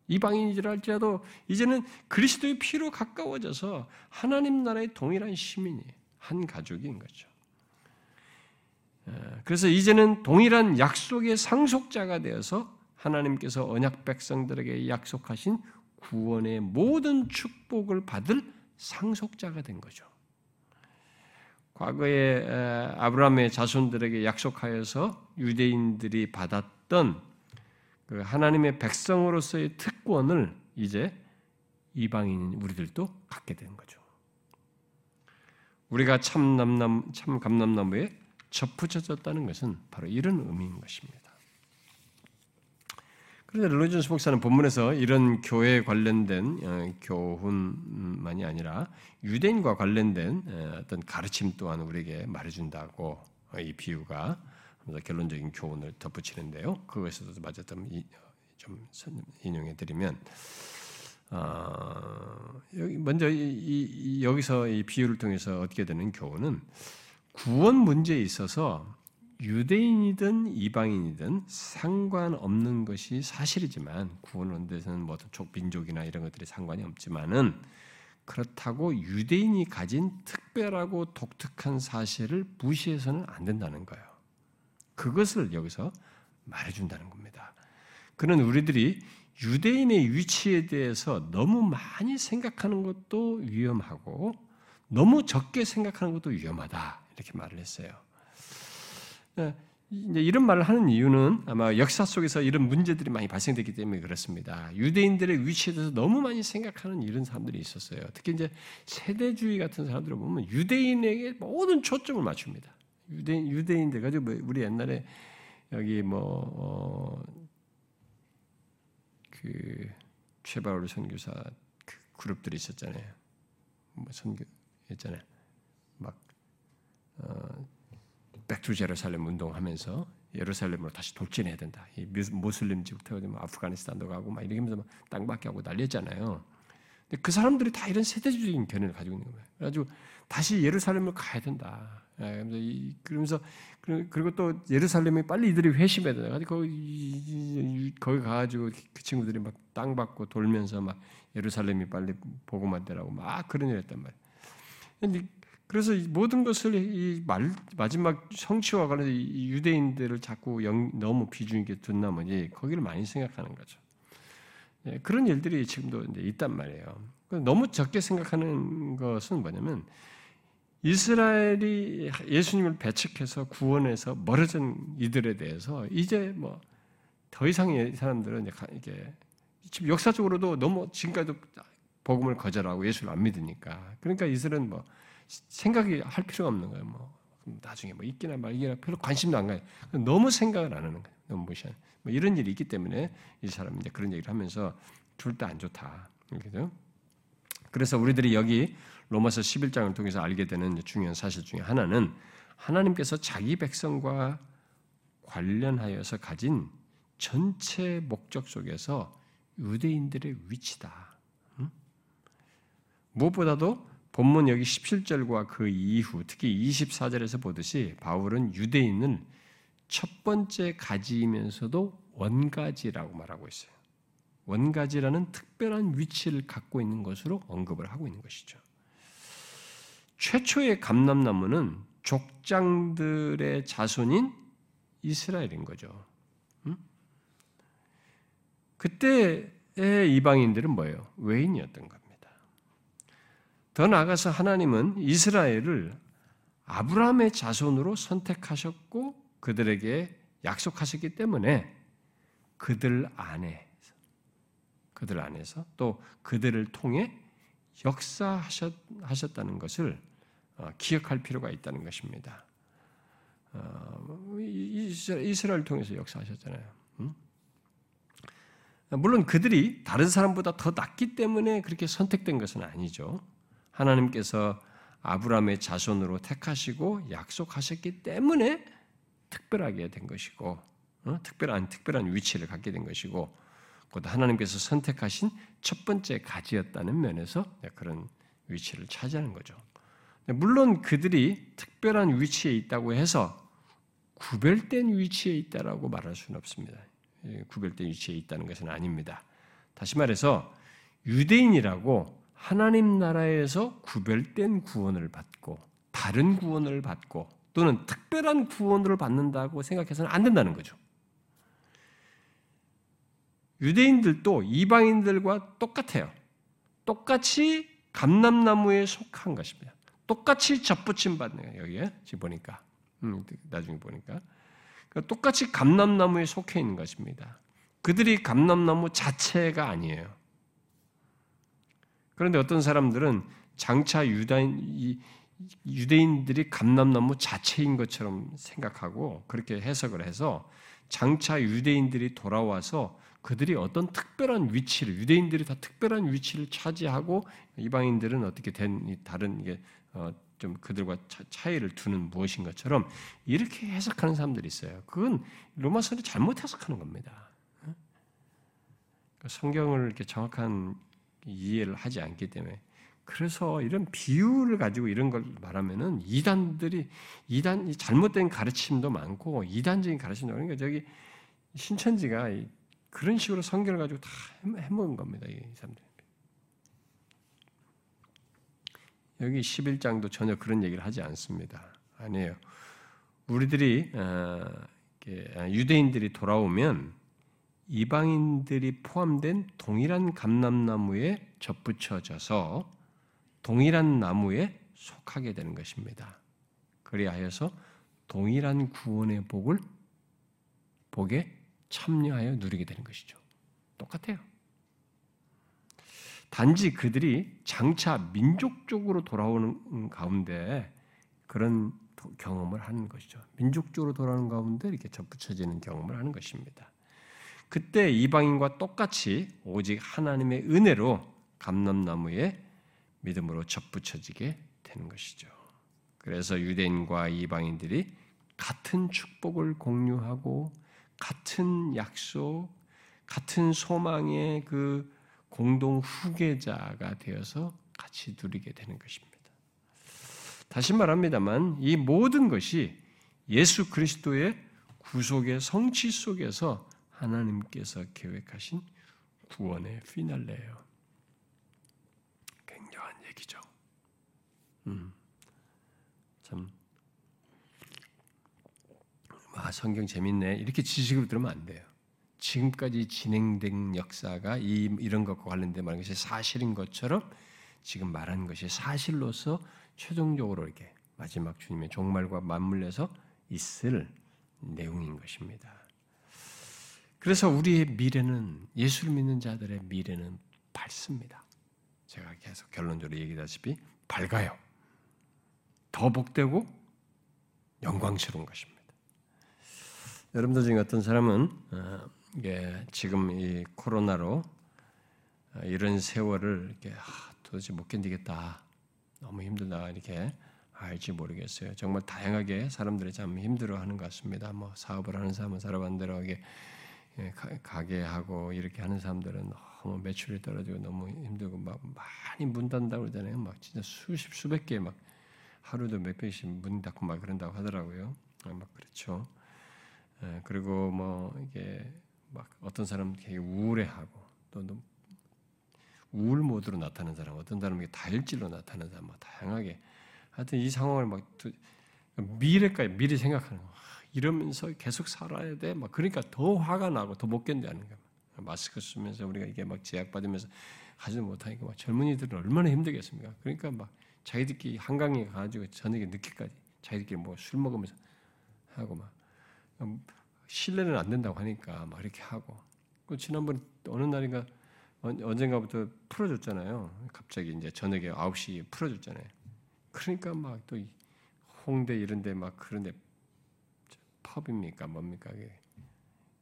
이방인이라 할지라도 이제는 그리스도의 피로 가까워져서 하나님 나라의 동일한 시민이 한 가족인 거죠. 그래서 이제는 동일한 약속의 상속자가 되어서 하나님께서 언약 백성들에게 약속하신 구원의 모든 축복을 받을 상속자가 된 거죠. 과거에 아브라함의 자손들에게 약속하여서 유대인들이 받았던 그 하나님의 백성으로서의 특권을 이제 이방인 우리들도 갖게 된 거죠. 우리가 참 감남나무에 접붙여졌다는 것은 바로 이런 의미인 것입니다. 그런데 르노준스 목사는 본문에서 이런 교회에 관련된 어, 교훈만이 아니라 유대인과 관련된 어, 어떤 가르침 또한 우리에게 말해준다고 어, 이 비유가 결론적인 교훈을 덧붙이는데요. 그것에서도 마저 좀, 인용해 드리면 어, 먼저 여기서 이 비유를 통해서 얻게 되는 교훈은 구원 문제에 있어서 유대인이든 이방인이든 상관없는 것이 사실이지만 구원을 얻는 데서는 뭐 민족이나 이런 것들이 상관이 없지만은 그렇다고 유대인이 가진 특별하고 독특한 사실을 무시해서는 안 된다는 거예요. 그것을 여기서 말해준다는 겁니다. 그는 우리들이 유대인의 위치에 대해서 너무 많이 생각하는 것도 위험하고 너무 적게 생각하는 것도 위험하다 이렇게 말을 했어요. 예, 이제 이런 말을 하는 이유는 아마 역사 속에서 이런 문제들이 많이 발생됐기 때문에 그렇습니다. 유대인들의 위치에 대해서 너무 많이 생각하는 이런 사람들이 있었어요. 특히 이제 세대주의 같은 사람들을 보면 유대인에게 모든 초점을 맞춥니다. 유대인 유대인들 가지고 뭐 우리 옛날에 여기 뭐 어, 그 최바울 선교사 그 그룹들이 있었잖아요. 뭐 선교 했잖아요. 막 어, Back to Jerusalem 운동하면서 예루살렘으로 다시 돌진해야 된다. 이 모슬림 지부터 뭐 아프가니스탄도 가고 막 이러면서 땅 밟게 하고 난리였잖아요. 근데 그 사람들이 다 이런 세대주의적인 견해를 가지고 있는 거예요. 그래가지고 다시 예루살렘을 가야 된다. 예, 그러면서 그리고 또 예루살렘이 빨리 이들이 회심해야 되나 거기 거기 가가지고 그 친구들이 막 땅 받고 돌면서 막 예루살렘이 빨리 복음화 되라고 막 그런 일 했단 말이에요. 그래서 모든 것을 이 말, 마지막 성취와 관련해서 유대인들을 자꾸 영, 너무 비중 있게 둔 나머지 거기를 많이 생각하는 거죠. 예, 그런 일들이 지금도 이제 있단 말이에요. 너무 적게 생각하는 것은 뭐냐면 이스라엘이 예수님을 배척해서 구원해서 멀어진 이들에 대해서 이제 뭐 더 이상의 사람들은 이게 지금 역사적으로도 너무 지금까지도 복음을 거절하고 예수를 안 믿으니까 그러니까 이스라엘은 뭐 생각이 할 필요가 없는 거예요. 뭐 나중에 뭐 있기나 말기나 별로 관심도 안 가요. 너무 생각을 안 하는 거예요. 너무 무시하는. 뭐 이런 일이 있기 때문에 이 사람이 이제 그런 얘기를 하면서 둘 다 안 좋다. 이렇게죠. 그래서 우리들이 여기 로마서 11장을 통해서 알게 되는 중요한 사실 중에 하나는 하나님께서 자기 백성과 관련하여서 가진 전체 목적 속에서 유대인들의 위치다. 무엇보다도 본문 여기 17절과 그 이후 특히 24절에서 보듯이 바울은 유대인은 첫 번째 가지이면서도 원가지라고 말하고 있어요. 원가지라는 특별한 위치를 갖고 있는 것으로 언급을 하고 있는 것이죠. 최초의 감람나무는 족장들의 자손인 이스라엘인 거죠. 그때의 이방인들은 뭐예요? 외인이었던 겁니다. 더 나아가서 하나님은 이스라엘을 아브라함의 자손으로 선택하셨고 그들에게 약속하셨기 때문에 그들 안에 그들 안에서 또 그들을 통해 역사하셨다는 것을 어, 기억할 필요가 있다는 것입니다. 어, 이스라엘 통해서 역사하셨잖아요. 물론 그들이 다른 사람보다 더 낫기 때문에 그렇게 선택된 것은 아니죠. 하나님께서 아브라함의 자손으로 택하시고 약속하셨기 때문에 특별하게 된 것이고 어? 특별한 특별한 위치를 갖게 된 것이고 곧 하나님께서 선택하신 첫 번째 가지였다는 면에서 그런 위치를 차지하는 거죠. 물론 그들이 특별한 위치에 있다고 해서 구별된 위치에 있다라고 말할 수는 없습니다. 예, 구별된 위치에 있다는 것은 아닙니다. 다시 말해서 유대인이라고 하나님 나라에서 구별된 구원을 받고 다른 구원을 받고 또는 특별한 구원을 받는다고 생각해서는 안 된다는 거죠. 유대인들도 이방인들과 똑같아요. 똑같이 감람나무에 속한 것입니다. 똑같이 접붙임 받는 거예요. 여기에 지금 보니까 음, 나중에 보니까 그러니까 똑같이 감람나무에 속해 있는 것입니다. 그들이 감람나무 자체가 아니에요. 그런데 어떤 사람들은 장차 유다인 유대인들이 감람나무 자체인 것처럼 생각하고 그렇게 해석을 해서 장차 유대인들이 돌아와서 그들이 어떤 특별한 위치를 유대인들이 다 특별한 위치를 차지하고 이방인들은 어떻게 된 다른 이게 어, 좀 그들과 차이를 두는 무엇인 것처럼 이렇게 해석하는 사람들이 있어요. 그건 로마서를 잘못 해석하는 겁니다. 그러니까 성경을 이렇게 정확한 이해를 하지 않기 때문에 그래서 이런 비유를 가지고 이런 걸 말하면은 이단들이 이단 잘못된 가르침도 많고 이단적인 가르침도 그러니까 저기 신천지가 그런 식으로 성경을 가지고 다 해먹은 겁니다. 이 사람들. 여기 11장도 전혀 그런 얘기를 하지 않습니다. 아니에요. 우리들이 어, 유대인들이 돌아오면 이방인들이 포함된 동일한 감람나무에 접붙여져서 동일한 나무에 속하게 되는 것입니다. 그리하여서 동일한 구원의 복을 복에 참여하여 누리게 되는 것이죠. 똑같아요. 단지 그들이 장차 민족적으로 돌아오는 가운데 그런 경험을 하는 것이죠. 민족적으로 돌아오는 가운데 이렇게 접붙여지는 경험을 하는 것입니다. 그때 이방인과 똑같이 오직 하나님의 은혜로 감람나무에 믿음으로 접붙여지게 되는 것이죠. 그래서 유대인과 이방인들이 같은 축복을 공유하고 같은 약속, 같은 소망의 그 공동 후계자가 되어서 같이 누리게 되는 것입니다. 다시 말합니다만 이 모든 것이 예수 그리스도의 구속의 성취 속에서 하나님께서 계획하신 구원의 피날레예요. 굉장한 얘기죠. 음, 참, 아 성경 재밌네 이렇게 지식으로 들으면 안 돼요. 지금까지 진행된 역사가 이, 이런 것과 관련된 말한 것이 사실인 것처럼 지금 말한 것이 사실로서 최종적으로 이렇게 마지막 주님의 종말과 맞물려서 있을 내용인 것입니다. 그래서 우리의 미래는 예수를 믿는 자들의 미래는 밝습니다. 제가 계속 결론적으로 얘기다시피 밝아요. 더 복되고 영광스러운 것입니다. 여러분들 중에 어떤 사람은 어, 이게 지금 이 코로나로 어, 이런 세월을 이렇게 아, 도대체 못 견디겠다, 너무 힘들다 이렇게 알지 모르겠어요. 정말 다양하게 사람들이 참 힘들어하는 것 같습니다. 뭐 사업을 하는 사람은 사람 대로 하게 예, 가게 하고 이렇게 하는 사람들은 너무 매출이 떨어지고 너무 힘들고 막 많이 문 닫는다고 그러잖아요. 막 진짜 수십 수백 개 막 하루도 몇 백씩 문 닫고 막 그런다고 하더라고요. 아, 막 그렇죠. 예, 그리고 뭐 이게 막 어떤 사람 되게 우울해하고 또 우울 모드로 나타나는 사람, 어떤 사람은 다혈질로 나타나는 사람, 막 다양하게 하여튼 이 상황을 막 미래까지 미래 생각하는 거. 이러면서 계속 살아야 돼. 막 그러니까 더 화가 나고 더 못 견디는 거야. 마스크 쓰면서 우리가 이게 막 제약 받으면서 하지 못하니까 막 젊은이들은 얼마나 힘들겠습니까? 그러니까 막 자기들끼리 한강에 가가지고 저녁에 늦게까지 자기들끼리 뭐 술 먹으면서 하고 막 음, 실내는 안 된다고 하니까 막 이렇게 하고 그 지난번 어느 날인가 언젠가부터 풀어줬잖아요. 갑자기 이제 저녁에 9시 풀어줬잖아요. 그러니까 막 또 홍대 이런 데 막 그런 데 펍입니까 뭡니까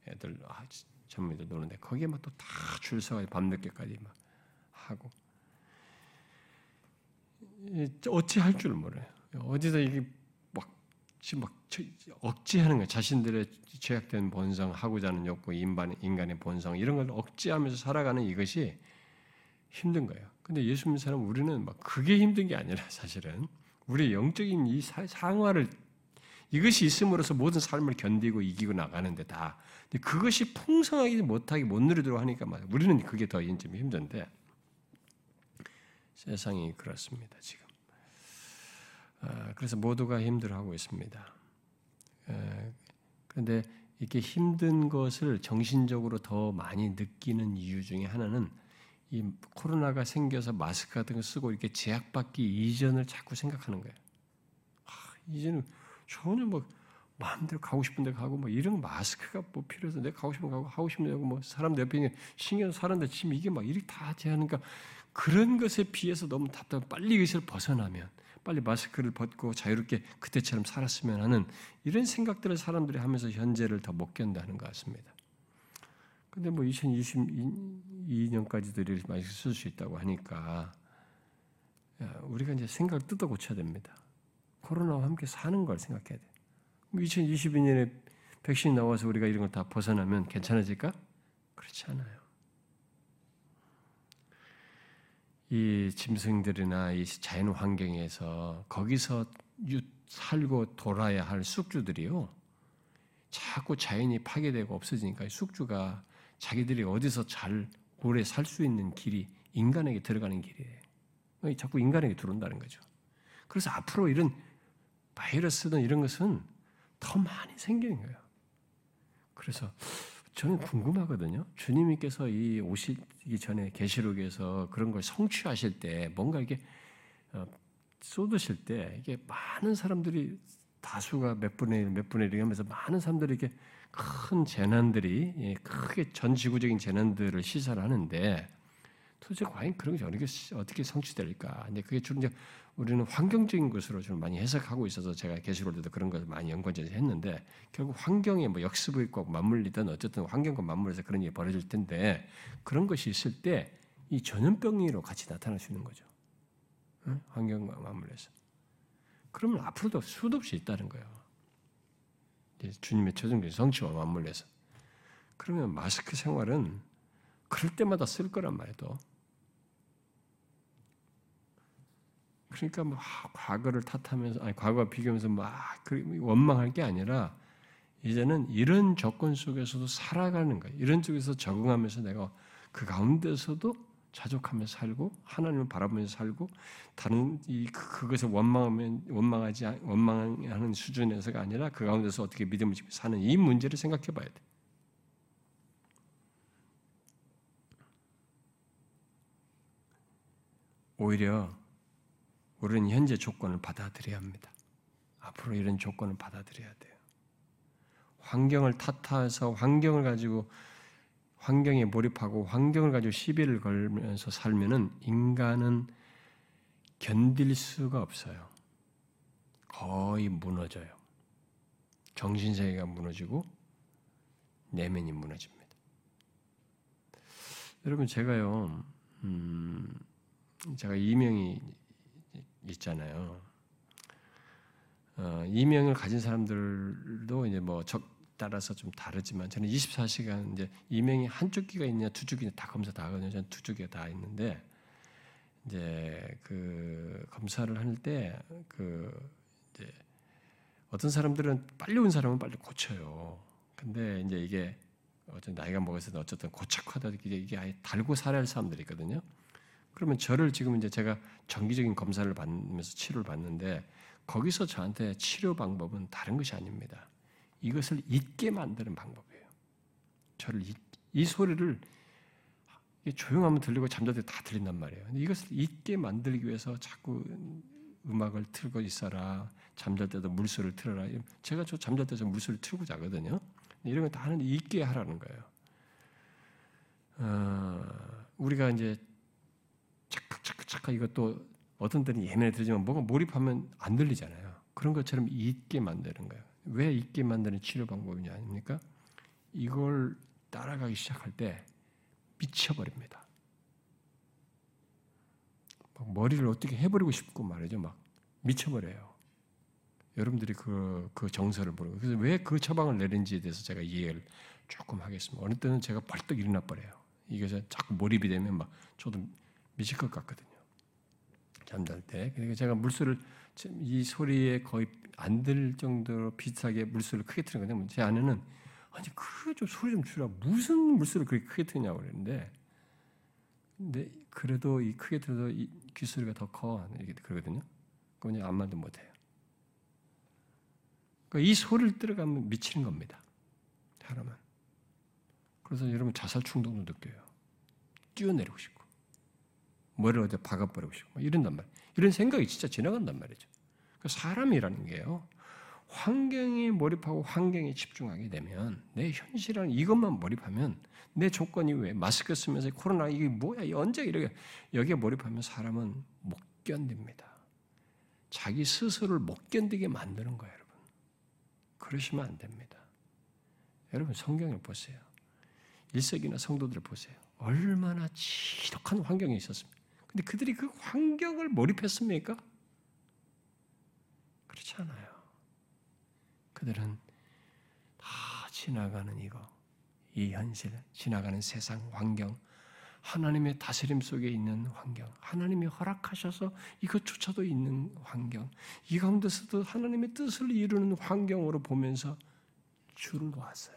애들 아, 젊은이들 노는데 거기에 막 또 다 줄 서가지고 밤늦게까지 막 하고 어찌 할 줄 몰라요. 어디서 이게 막 지금 막 억지하는 거예요. 자신들의 죄악된 본성, 하고자 하는 욕구, 인간, 인간의 본성 이런 걸 억지하면서 살아가는 이것이 힘든 거예요. 근데 예수 믿는 사람 우리는 막 그게 힘든 게 아니라 사실은 우리 영적인 이 상화를 이것이 있음으로써 모든 삶을 견디고 이기고 나가는데 다. 그것이 풍성하게 못하게 못 누리도록 하니까 말 우리는 그게 더 인점이 힘든데 세상이 그렇습니다 지금. 아, 그래서 모두가 힘들어하고 있습니다. 그런데 이렇게 힘든 것을 정신적으로 더 많이 느끼는 이유 중에 하나는 이 코로나가 생겨서 마스크 같은 거 쓰고 이렇게 제약받기 이전을 자꾸 생각하는 거예요. 아, 이제는 전혀 뭐 마음대로 가고 싶은데 가고 뭐 이런 마스크가 뭐 필요해서 내가 가고 싶은 가고 하고 싶은 데고 뭐 사람들 옆에 있는 신경 사는데 지금 이게 막 이렇게 다 제하니까 그런 것에 비해서 너무 답답. 빨리 이것을 벗어나면 빨리 마스크를 벗고 자유롭게 그때처럼 살았으면 하는 이런 생각들을 사람들이 하면서 현재를 더 못 견다는 것 같습니다. 근데 뭐 2022년까지도 이렇게 마스크 쓸 수 있다고 하니까 우리가 이제 생각을 뜯어 고쳐야 됩니다. 코로나와 함께 사는 걸 생각해야 돼. 2022년에 백신이 나와서 우리가 이런 걸 다 벗어나면 괜찮아질까? 그렇지 않아요. 이 짐승들이나 이 자연 환경에서 거기서 살고 돌아야 할 쑥주들이요. 자꾸 자연이 파괴되고 없어지니까 쑥주가 자기들이 어디서 잘 오래 살 수 있는 길이 인간에게 들어가는 길이에요. 자꾸 인간에게 들어온다는 거죠. 그래서 앞으로 이런 바이러스든 이런 것은 더 많이 생기는 거예요. 그래서 저는 궁금하거든요. 주님께서 이 오시기 전에 계시록에서 그런 걸 성취하실 때 뭔가 이게 어, 쏟으실 때 이게 많은 사람들이 다수가 몇 분의 일, 몇 분의 일 하면서 많은 사람들이 이렇게 큰 재난들이 예, 크게 전 지구적인 재난들을 시설하는데 도대체 과연 그런 게 어떻게, 성취될까? 근데 그게 주로 이제 우리는 환경적인 것으로 좀 많이 해석하고 있어서 제가 게시록 때도 그런 것을 많이 연관해서 했는데 결국 환경에 뭐 있고 맞물리든 어쨌든 환경과 맞물려서 그런 일이 벌어질 텐데 그런 것이 있을 때 이 전염병으로 같이 나타날 수 있는 거죠. 응? 환경과 맞물려서. 그러면 앞으로도 수도 없이 있다는 거예요. 주님의 최종적인 성취와 맞물려서. 그러면 마스크 생활은 그럴 때마다 쓸 거란 말이에요. 그러니까 뭐 과거를 탓하면서 아니 과거와 비교하면서 막 원망할 게 아니라 이제는 이런 조건 속에서도 살아가는 거예요. 이런 쪽에서 적응하면서 내가 그 가운데서도 자족하면서 살고 하나님을 바라보면서 살고 다른 이 그, 그것을 원망하면 원망하지 원망하는 수준에서가 아니라 그 가운데서 어떻게 믿음을 지고 사는 이 문제를 생각해 봐야 돼. 오히려 우리는 현재 조건을 받아들여야 합니다. 앞으로 이런 조건을 받아들여야 돼요. 환경을 탓해서 환경을 가지고 환경에 몰입하고 환경을 가지고 시비를 걸면서 살면은 인간은 견딜 수가 없어요. 거의 무너져요. 정신세계가 무너지고 내면이 무너집니다. 여러분 제가요, 음, 제가 이명이 있잖아요. 어, 이명을 가진 사람들도 이제 뭐 적, 따라서 좀 다르지만 저는 24시간 이제 이명이 한쪽 귀가 있냐 두 쪽이 다 검사 다 하거든요. 저는 두 쪽이 다 있는데 이제 그 검사를 할 때 그 이제 어떤 사람들은 빨리 온 사람은 빨리 고쳐요. 근데 이제 이게 어떤 나이가 먹어서 어쨌든 고착화다 이게 아예 달고 살아야 할 사람들이 있거든요. 그러면 저를 지금 이제 제가 정기적인 검사를 받으면서 치료를 받는데 거기서 저한테 치료 방법은 다른 것이 아닙니다. 이것을 잊게 만드는 방법이에요. 저를 잊, 이 소리를 조용하면 들리고 잠잘 때 다 들린단 말이에요. 이것을 잊게 만들기 위해서 자꾸 음악을 틀고 있어라. 잠잘 때도 물소리를 틀어라. 제가 저 잠잘 때 저 물소리를 틀고 자거든요. 이런 거 다 하는데 잊게 하라는 거예요. 어, 우리가 이제 착각 이것도 어떤 때는 예민해 들지만 뭐가 몰입하면 안 들리잖아요. 그런 것처럼 잊게 만드는 거예요. 왜 잊게 만드는 치료 방법이냐 아닙니까? 이걸 따라가기 시작할 때 미쳐버립니다. 막 머리를 어떻게 해버리고 싶고 말이죠. 막 미쳐버려요. 여러분들이 그, 그 정서를 모르고. 그래서 왜 그 처방을 내린지에 대해서 제가 이해를 조금 하겠습니다. 어느 때는 제가 벌떡 일어나 버려요. 이게 자꾸 몰입이 되면 막 저도 미칠 것 같거든요. 잠잘 때. 그러니까 제가 물소리를 이 소리에 거의 안 들 정도로 비슷하게 물소리를 크게 트는 거제 아내는 아니 그좀 소리 좀 줄여 무슨 물소리를 그렇게 크게 트냐고 그랬는데 근데 그래도 이 크게 들어도 이 귀소리가 더 커. 이렇게 그러거든요. 그건 아무 말도 못 해요. 그러니까 이 소리를 들어가면 미치는 겁니다. 사람은. 그래서 여러분 자살 충동도 느껴요. 뛰어내리고 싶고. 머리를 어디 박아버리고 싶고. 이런단 말이에요. 이런 생각이 진짜 지나간단 말이죠. 그 사람이라는 게요. 환경에 몰입하고 환경에 집중하게 되면 내 현실은 이것만 몰입하면 내 조건이 왜 마스크 쓰면서 코로나 이게 뭐야 언제 이렇게 여기에 몰입하면 사람은 못 견딥니다. 자기 스스로를 못 견디게 만드는 거예요, 여러분. 그러시면 안 됩니다. 여러분 성경을 보세요. 일세기나 성도들을 보세요. 얼마나 지독한 환경에 있었습니까? 근데 그들이 그 환경을 몰입했습니까? 그렇지 않아요. 그들은 다 지나가는 이거, 이 현실, 지나가는 세상 환경, 하나님의 다스림 속에 있는 환경, 하나님이 허락하셔서 이것조차도 있는 환경, 이 가운데서도 하나님의 뜻을 이루는 환경으로 보면서 줄을 놓았어요.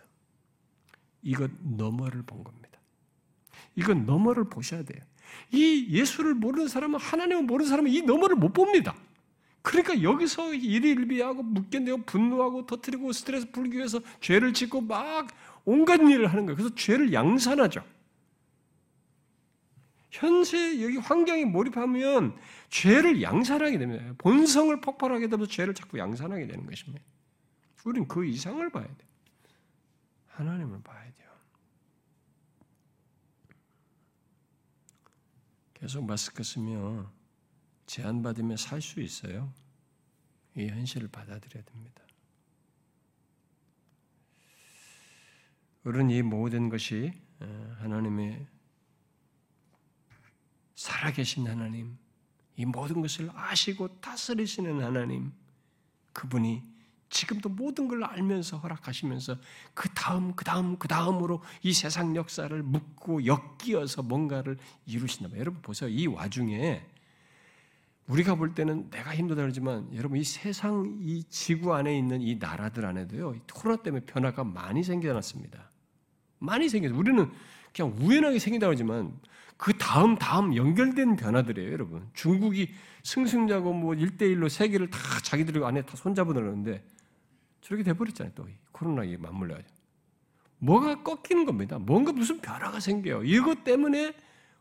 이것 너머를 본 겁니다. 이것 너머를 보셔야 돼요. 이 예수를 모르는 사람은 하나님을 모르는 사람은 이 너머를 못 봅니다. 그러니까 여기서 일일비하고 묻견되고 분노하고 터뜨리고 스트레스 풀기 위해서 죄를 짓고 막 온갖 일을 하는 거예요. 그래서 죄를 양산하죠. 현재 여기 환경에 몰입하면 죄를 양산하게 됩니다. 본성을 폭발하게 되면서 죄를 자꾸 양산하게 되는 것입니다. 우리는 그 이상을 봐야 돼. 하나님을 봐야 돼요. 계속 마스크 쓰며 제한받으며 살수 있어요. 이 현실을 받아들여야 됩니다. 우리는 이 모든 것이 어, 하나님의 살아계신 하나님, 이 모든 것을 아시고 다스리시는 하나님, 그분이 지금도 모든 걸 알면서 허락하시면서 그 다음, 그 다음, 그 다음으로 이 세상 역사를 묶고 엮이어서 뭔가를 이루신다. 여러분 보세요. 이 와중에 우리가 볼 때는 내가 힘들다 그러지만 여러분 이 세상 이 지구 안에 있는 이 나라들 안에도요 이 코로나 때문에 변화가 많이 생겨났습니다. 많이 생겨서 우리는 그냥 우연하게 생긴다 그러지만 그 다음 다음 연결된 변화들이에요, 여러분. 중국이 승승자고 뭐 1대1로 세계를 다 자기들 안에 다 손잡아 넣는데 저렇게 돼버렸잖아요, 또. 코로나에 맞물려가지고. 뭐가 꺾이는 겁니다. 뭔가 무슨 변화가 생겨요. 이것 때문에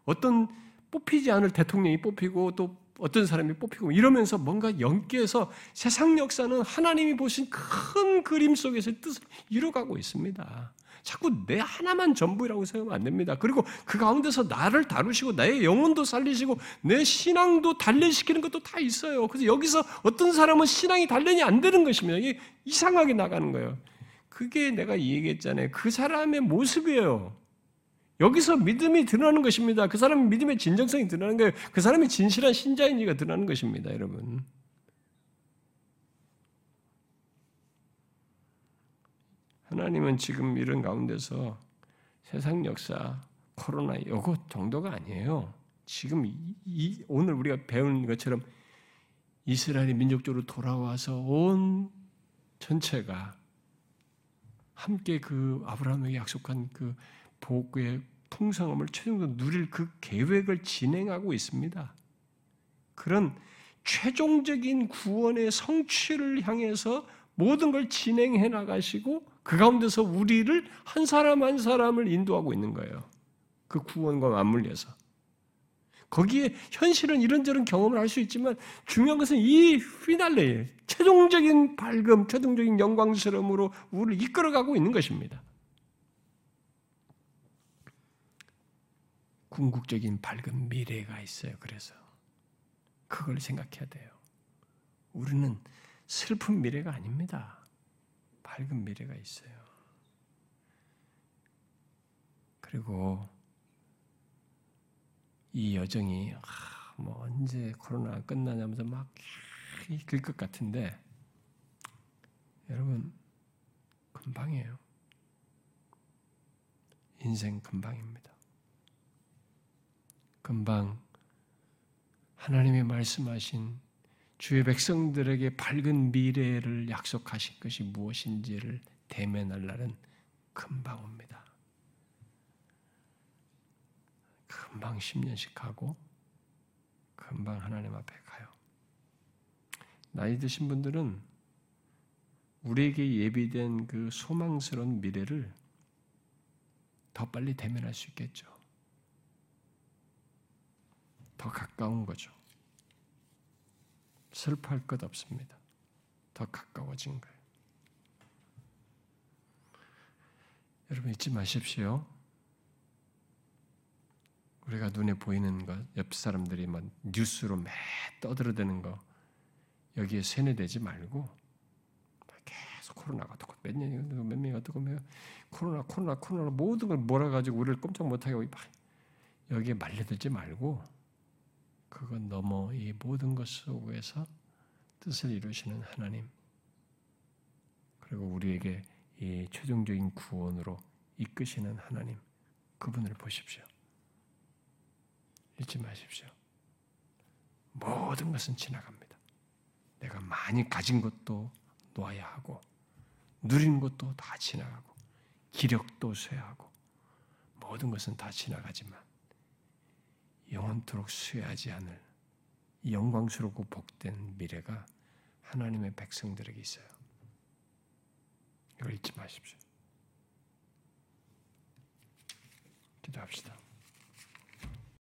어떤 뽑히지 않을 대통령이 뽑히고 또 어떤 사람이 뽑히고 이러면서 뭔가 연계해서 세상 역사는 하나님이 보신 큰 그림 속에서 뜻을 이뤄가고 있습니다. 자꾸 내 하나만 전부라고 생각하면 안 됩니다. 그리고 그 가운데서 나를 다루시고 나의 영혼도 살리시고 내 신앙도 단련시키는 것도 다 있어요. 그래서 여기서 어떤 사람은 신앙이 단련이 안 되는 것입니다. 이게 이상하게 나가는 거예요. 그게 내가 얘기했잖아요. 그 사람의 모습이에요. 여기서 믿음이 드러나는 것입니다. 그 사람의 믿음의 진정성이 드러나는 거예요. 그 사람이 진실한 신자인지가 드러나는 것입니다, 여러분. 하나님은 지금 이런 가운데서 세상 역사, 코로나 요거 정도가 아니에요. 지금 이, 이, 오늘 우리가 배운 것처럼 이스라엘이 민족적으로 돌아와서 온 전체가 함께 그 아브라함에게 약속한 그 복의 풍성함을 최종적으로 누릴 그 계획을 진행하고 있습니다. 그런 최종적인 구원의 성취를 향해서 모든 걸 진행해 나가시고 그 가운데서 우리를 한 사람 한 사람을 인도하고 있는 거예요. 그 구원과 맞물려서. 거기에 현실은 이런저런 경험을 할 수 있지만 중요한 것은 이 피날레, 최종적인 밝음, 최종적인 영광스러움으로 우리를 이끌어가고 있는 것입니다. 궁극적인 밝은 미래가 있어요. 그래서 그걸 생각해야 돼요. 우리는 슬픈 미래가 아닙니다. 밝은 미래가 있어요. 그리고 이 여정이 아, 뭐 언제 코로나 끝나냐면서 막 길 것 같은데 여러분 금방이에요. 인생 금방입니다. 금방 하나님이 말씀하신 주의 백성들에게 밝은 미래를 약속하신 것이 무엇인지를 대면할 날은 금방 옵니다. 금방 10년씩 가고 금방 하나님 앞에 가요. 나이 드신 분들은 우리에게 예비된 그 소망스러운 미래를 더 빨리 대면할 수 있겠죠. 더 가까운 거죠. 슬퍼할 것 없습니다. 더 가까워진 거예요. 여러분 잊지 마십시오. 우리가 눈에 보이는 것, 옆 사람들이 막 뉴스로 매 떠들어대는 거 여기에 세뇌되지 말고 계속 코로나가 어떻고 몇 년이 어떻고 몇 명이 어떻고 코로나 코로나 코로나 모든 걸 몰아가지고 우리를 꼼짝 못하게 여기에 말려들지 말고 그건 넘어 이 모든 것 속에서 뜻을 이루시는 하나님 그리고 우리에게 이 최종적인 구원으로 이끄시는 하나님 그분을 보십시오. 잊지 마십시오. 모든 것은 지나갑니다. 내가 많이 가진 것도 놓아야 하고 누린 것도 다 지나가고 기력도 쇠하고 모든 것은 다 지나가지만 영원토록 쇠하지 않을 영광스럽고 복된 미래가 하나님의 백성들에게 있어요. 이걸 잊지 마십시오. 기도합시다.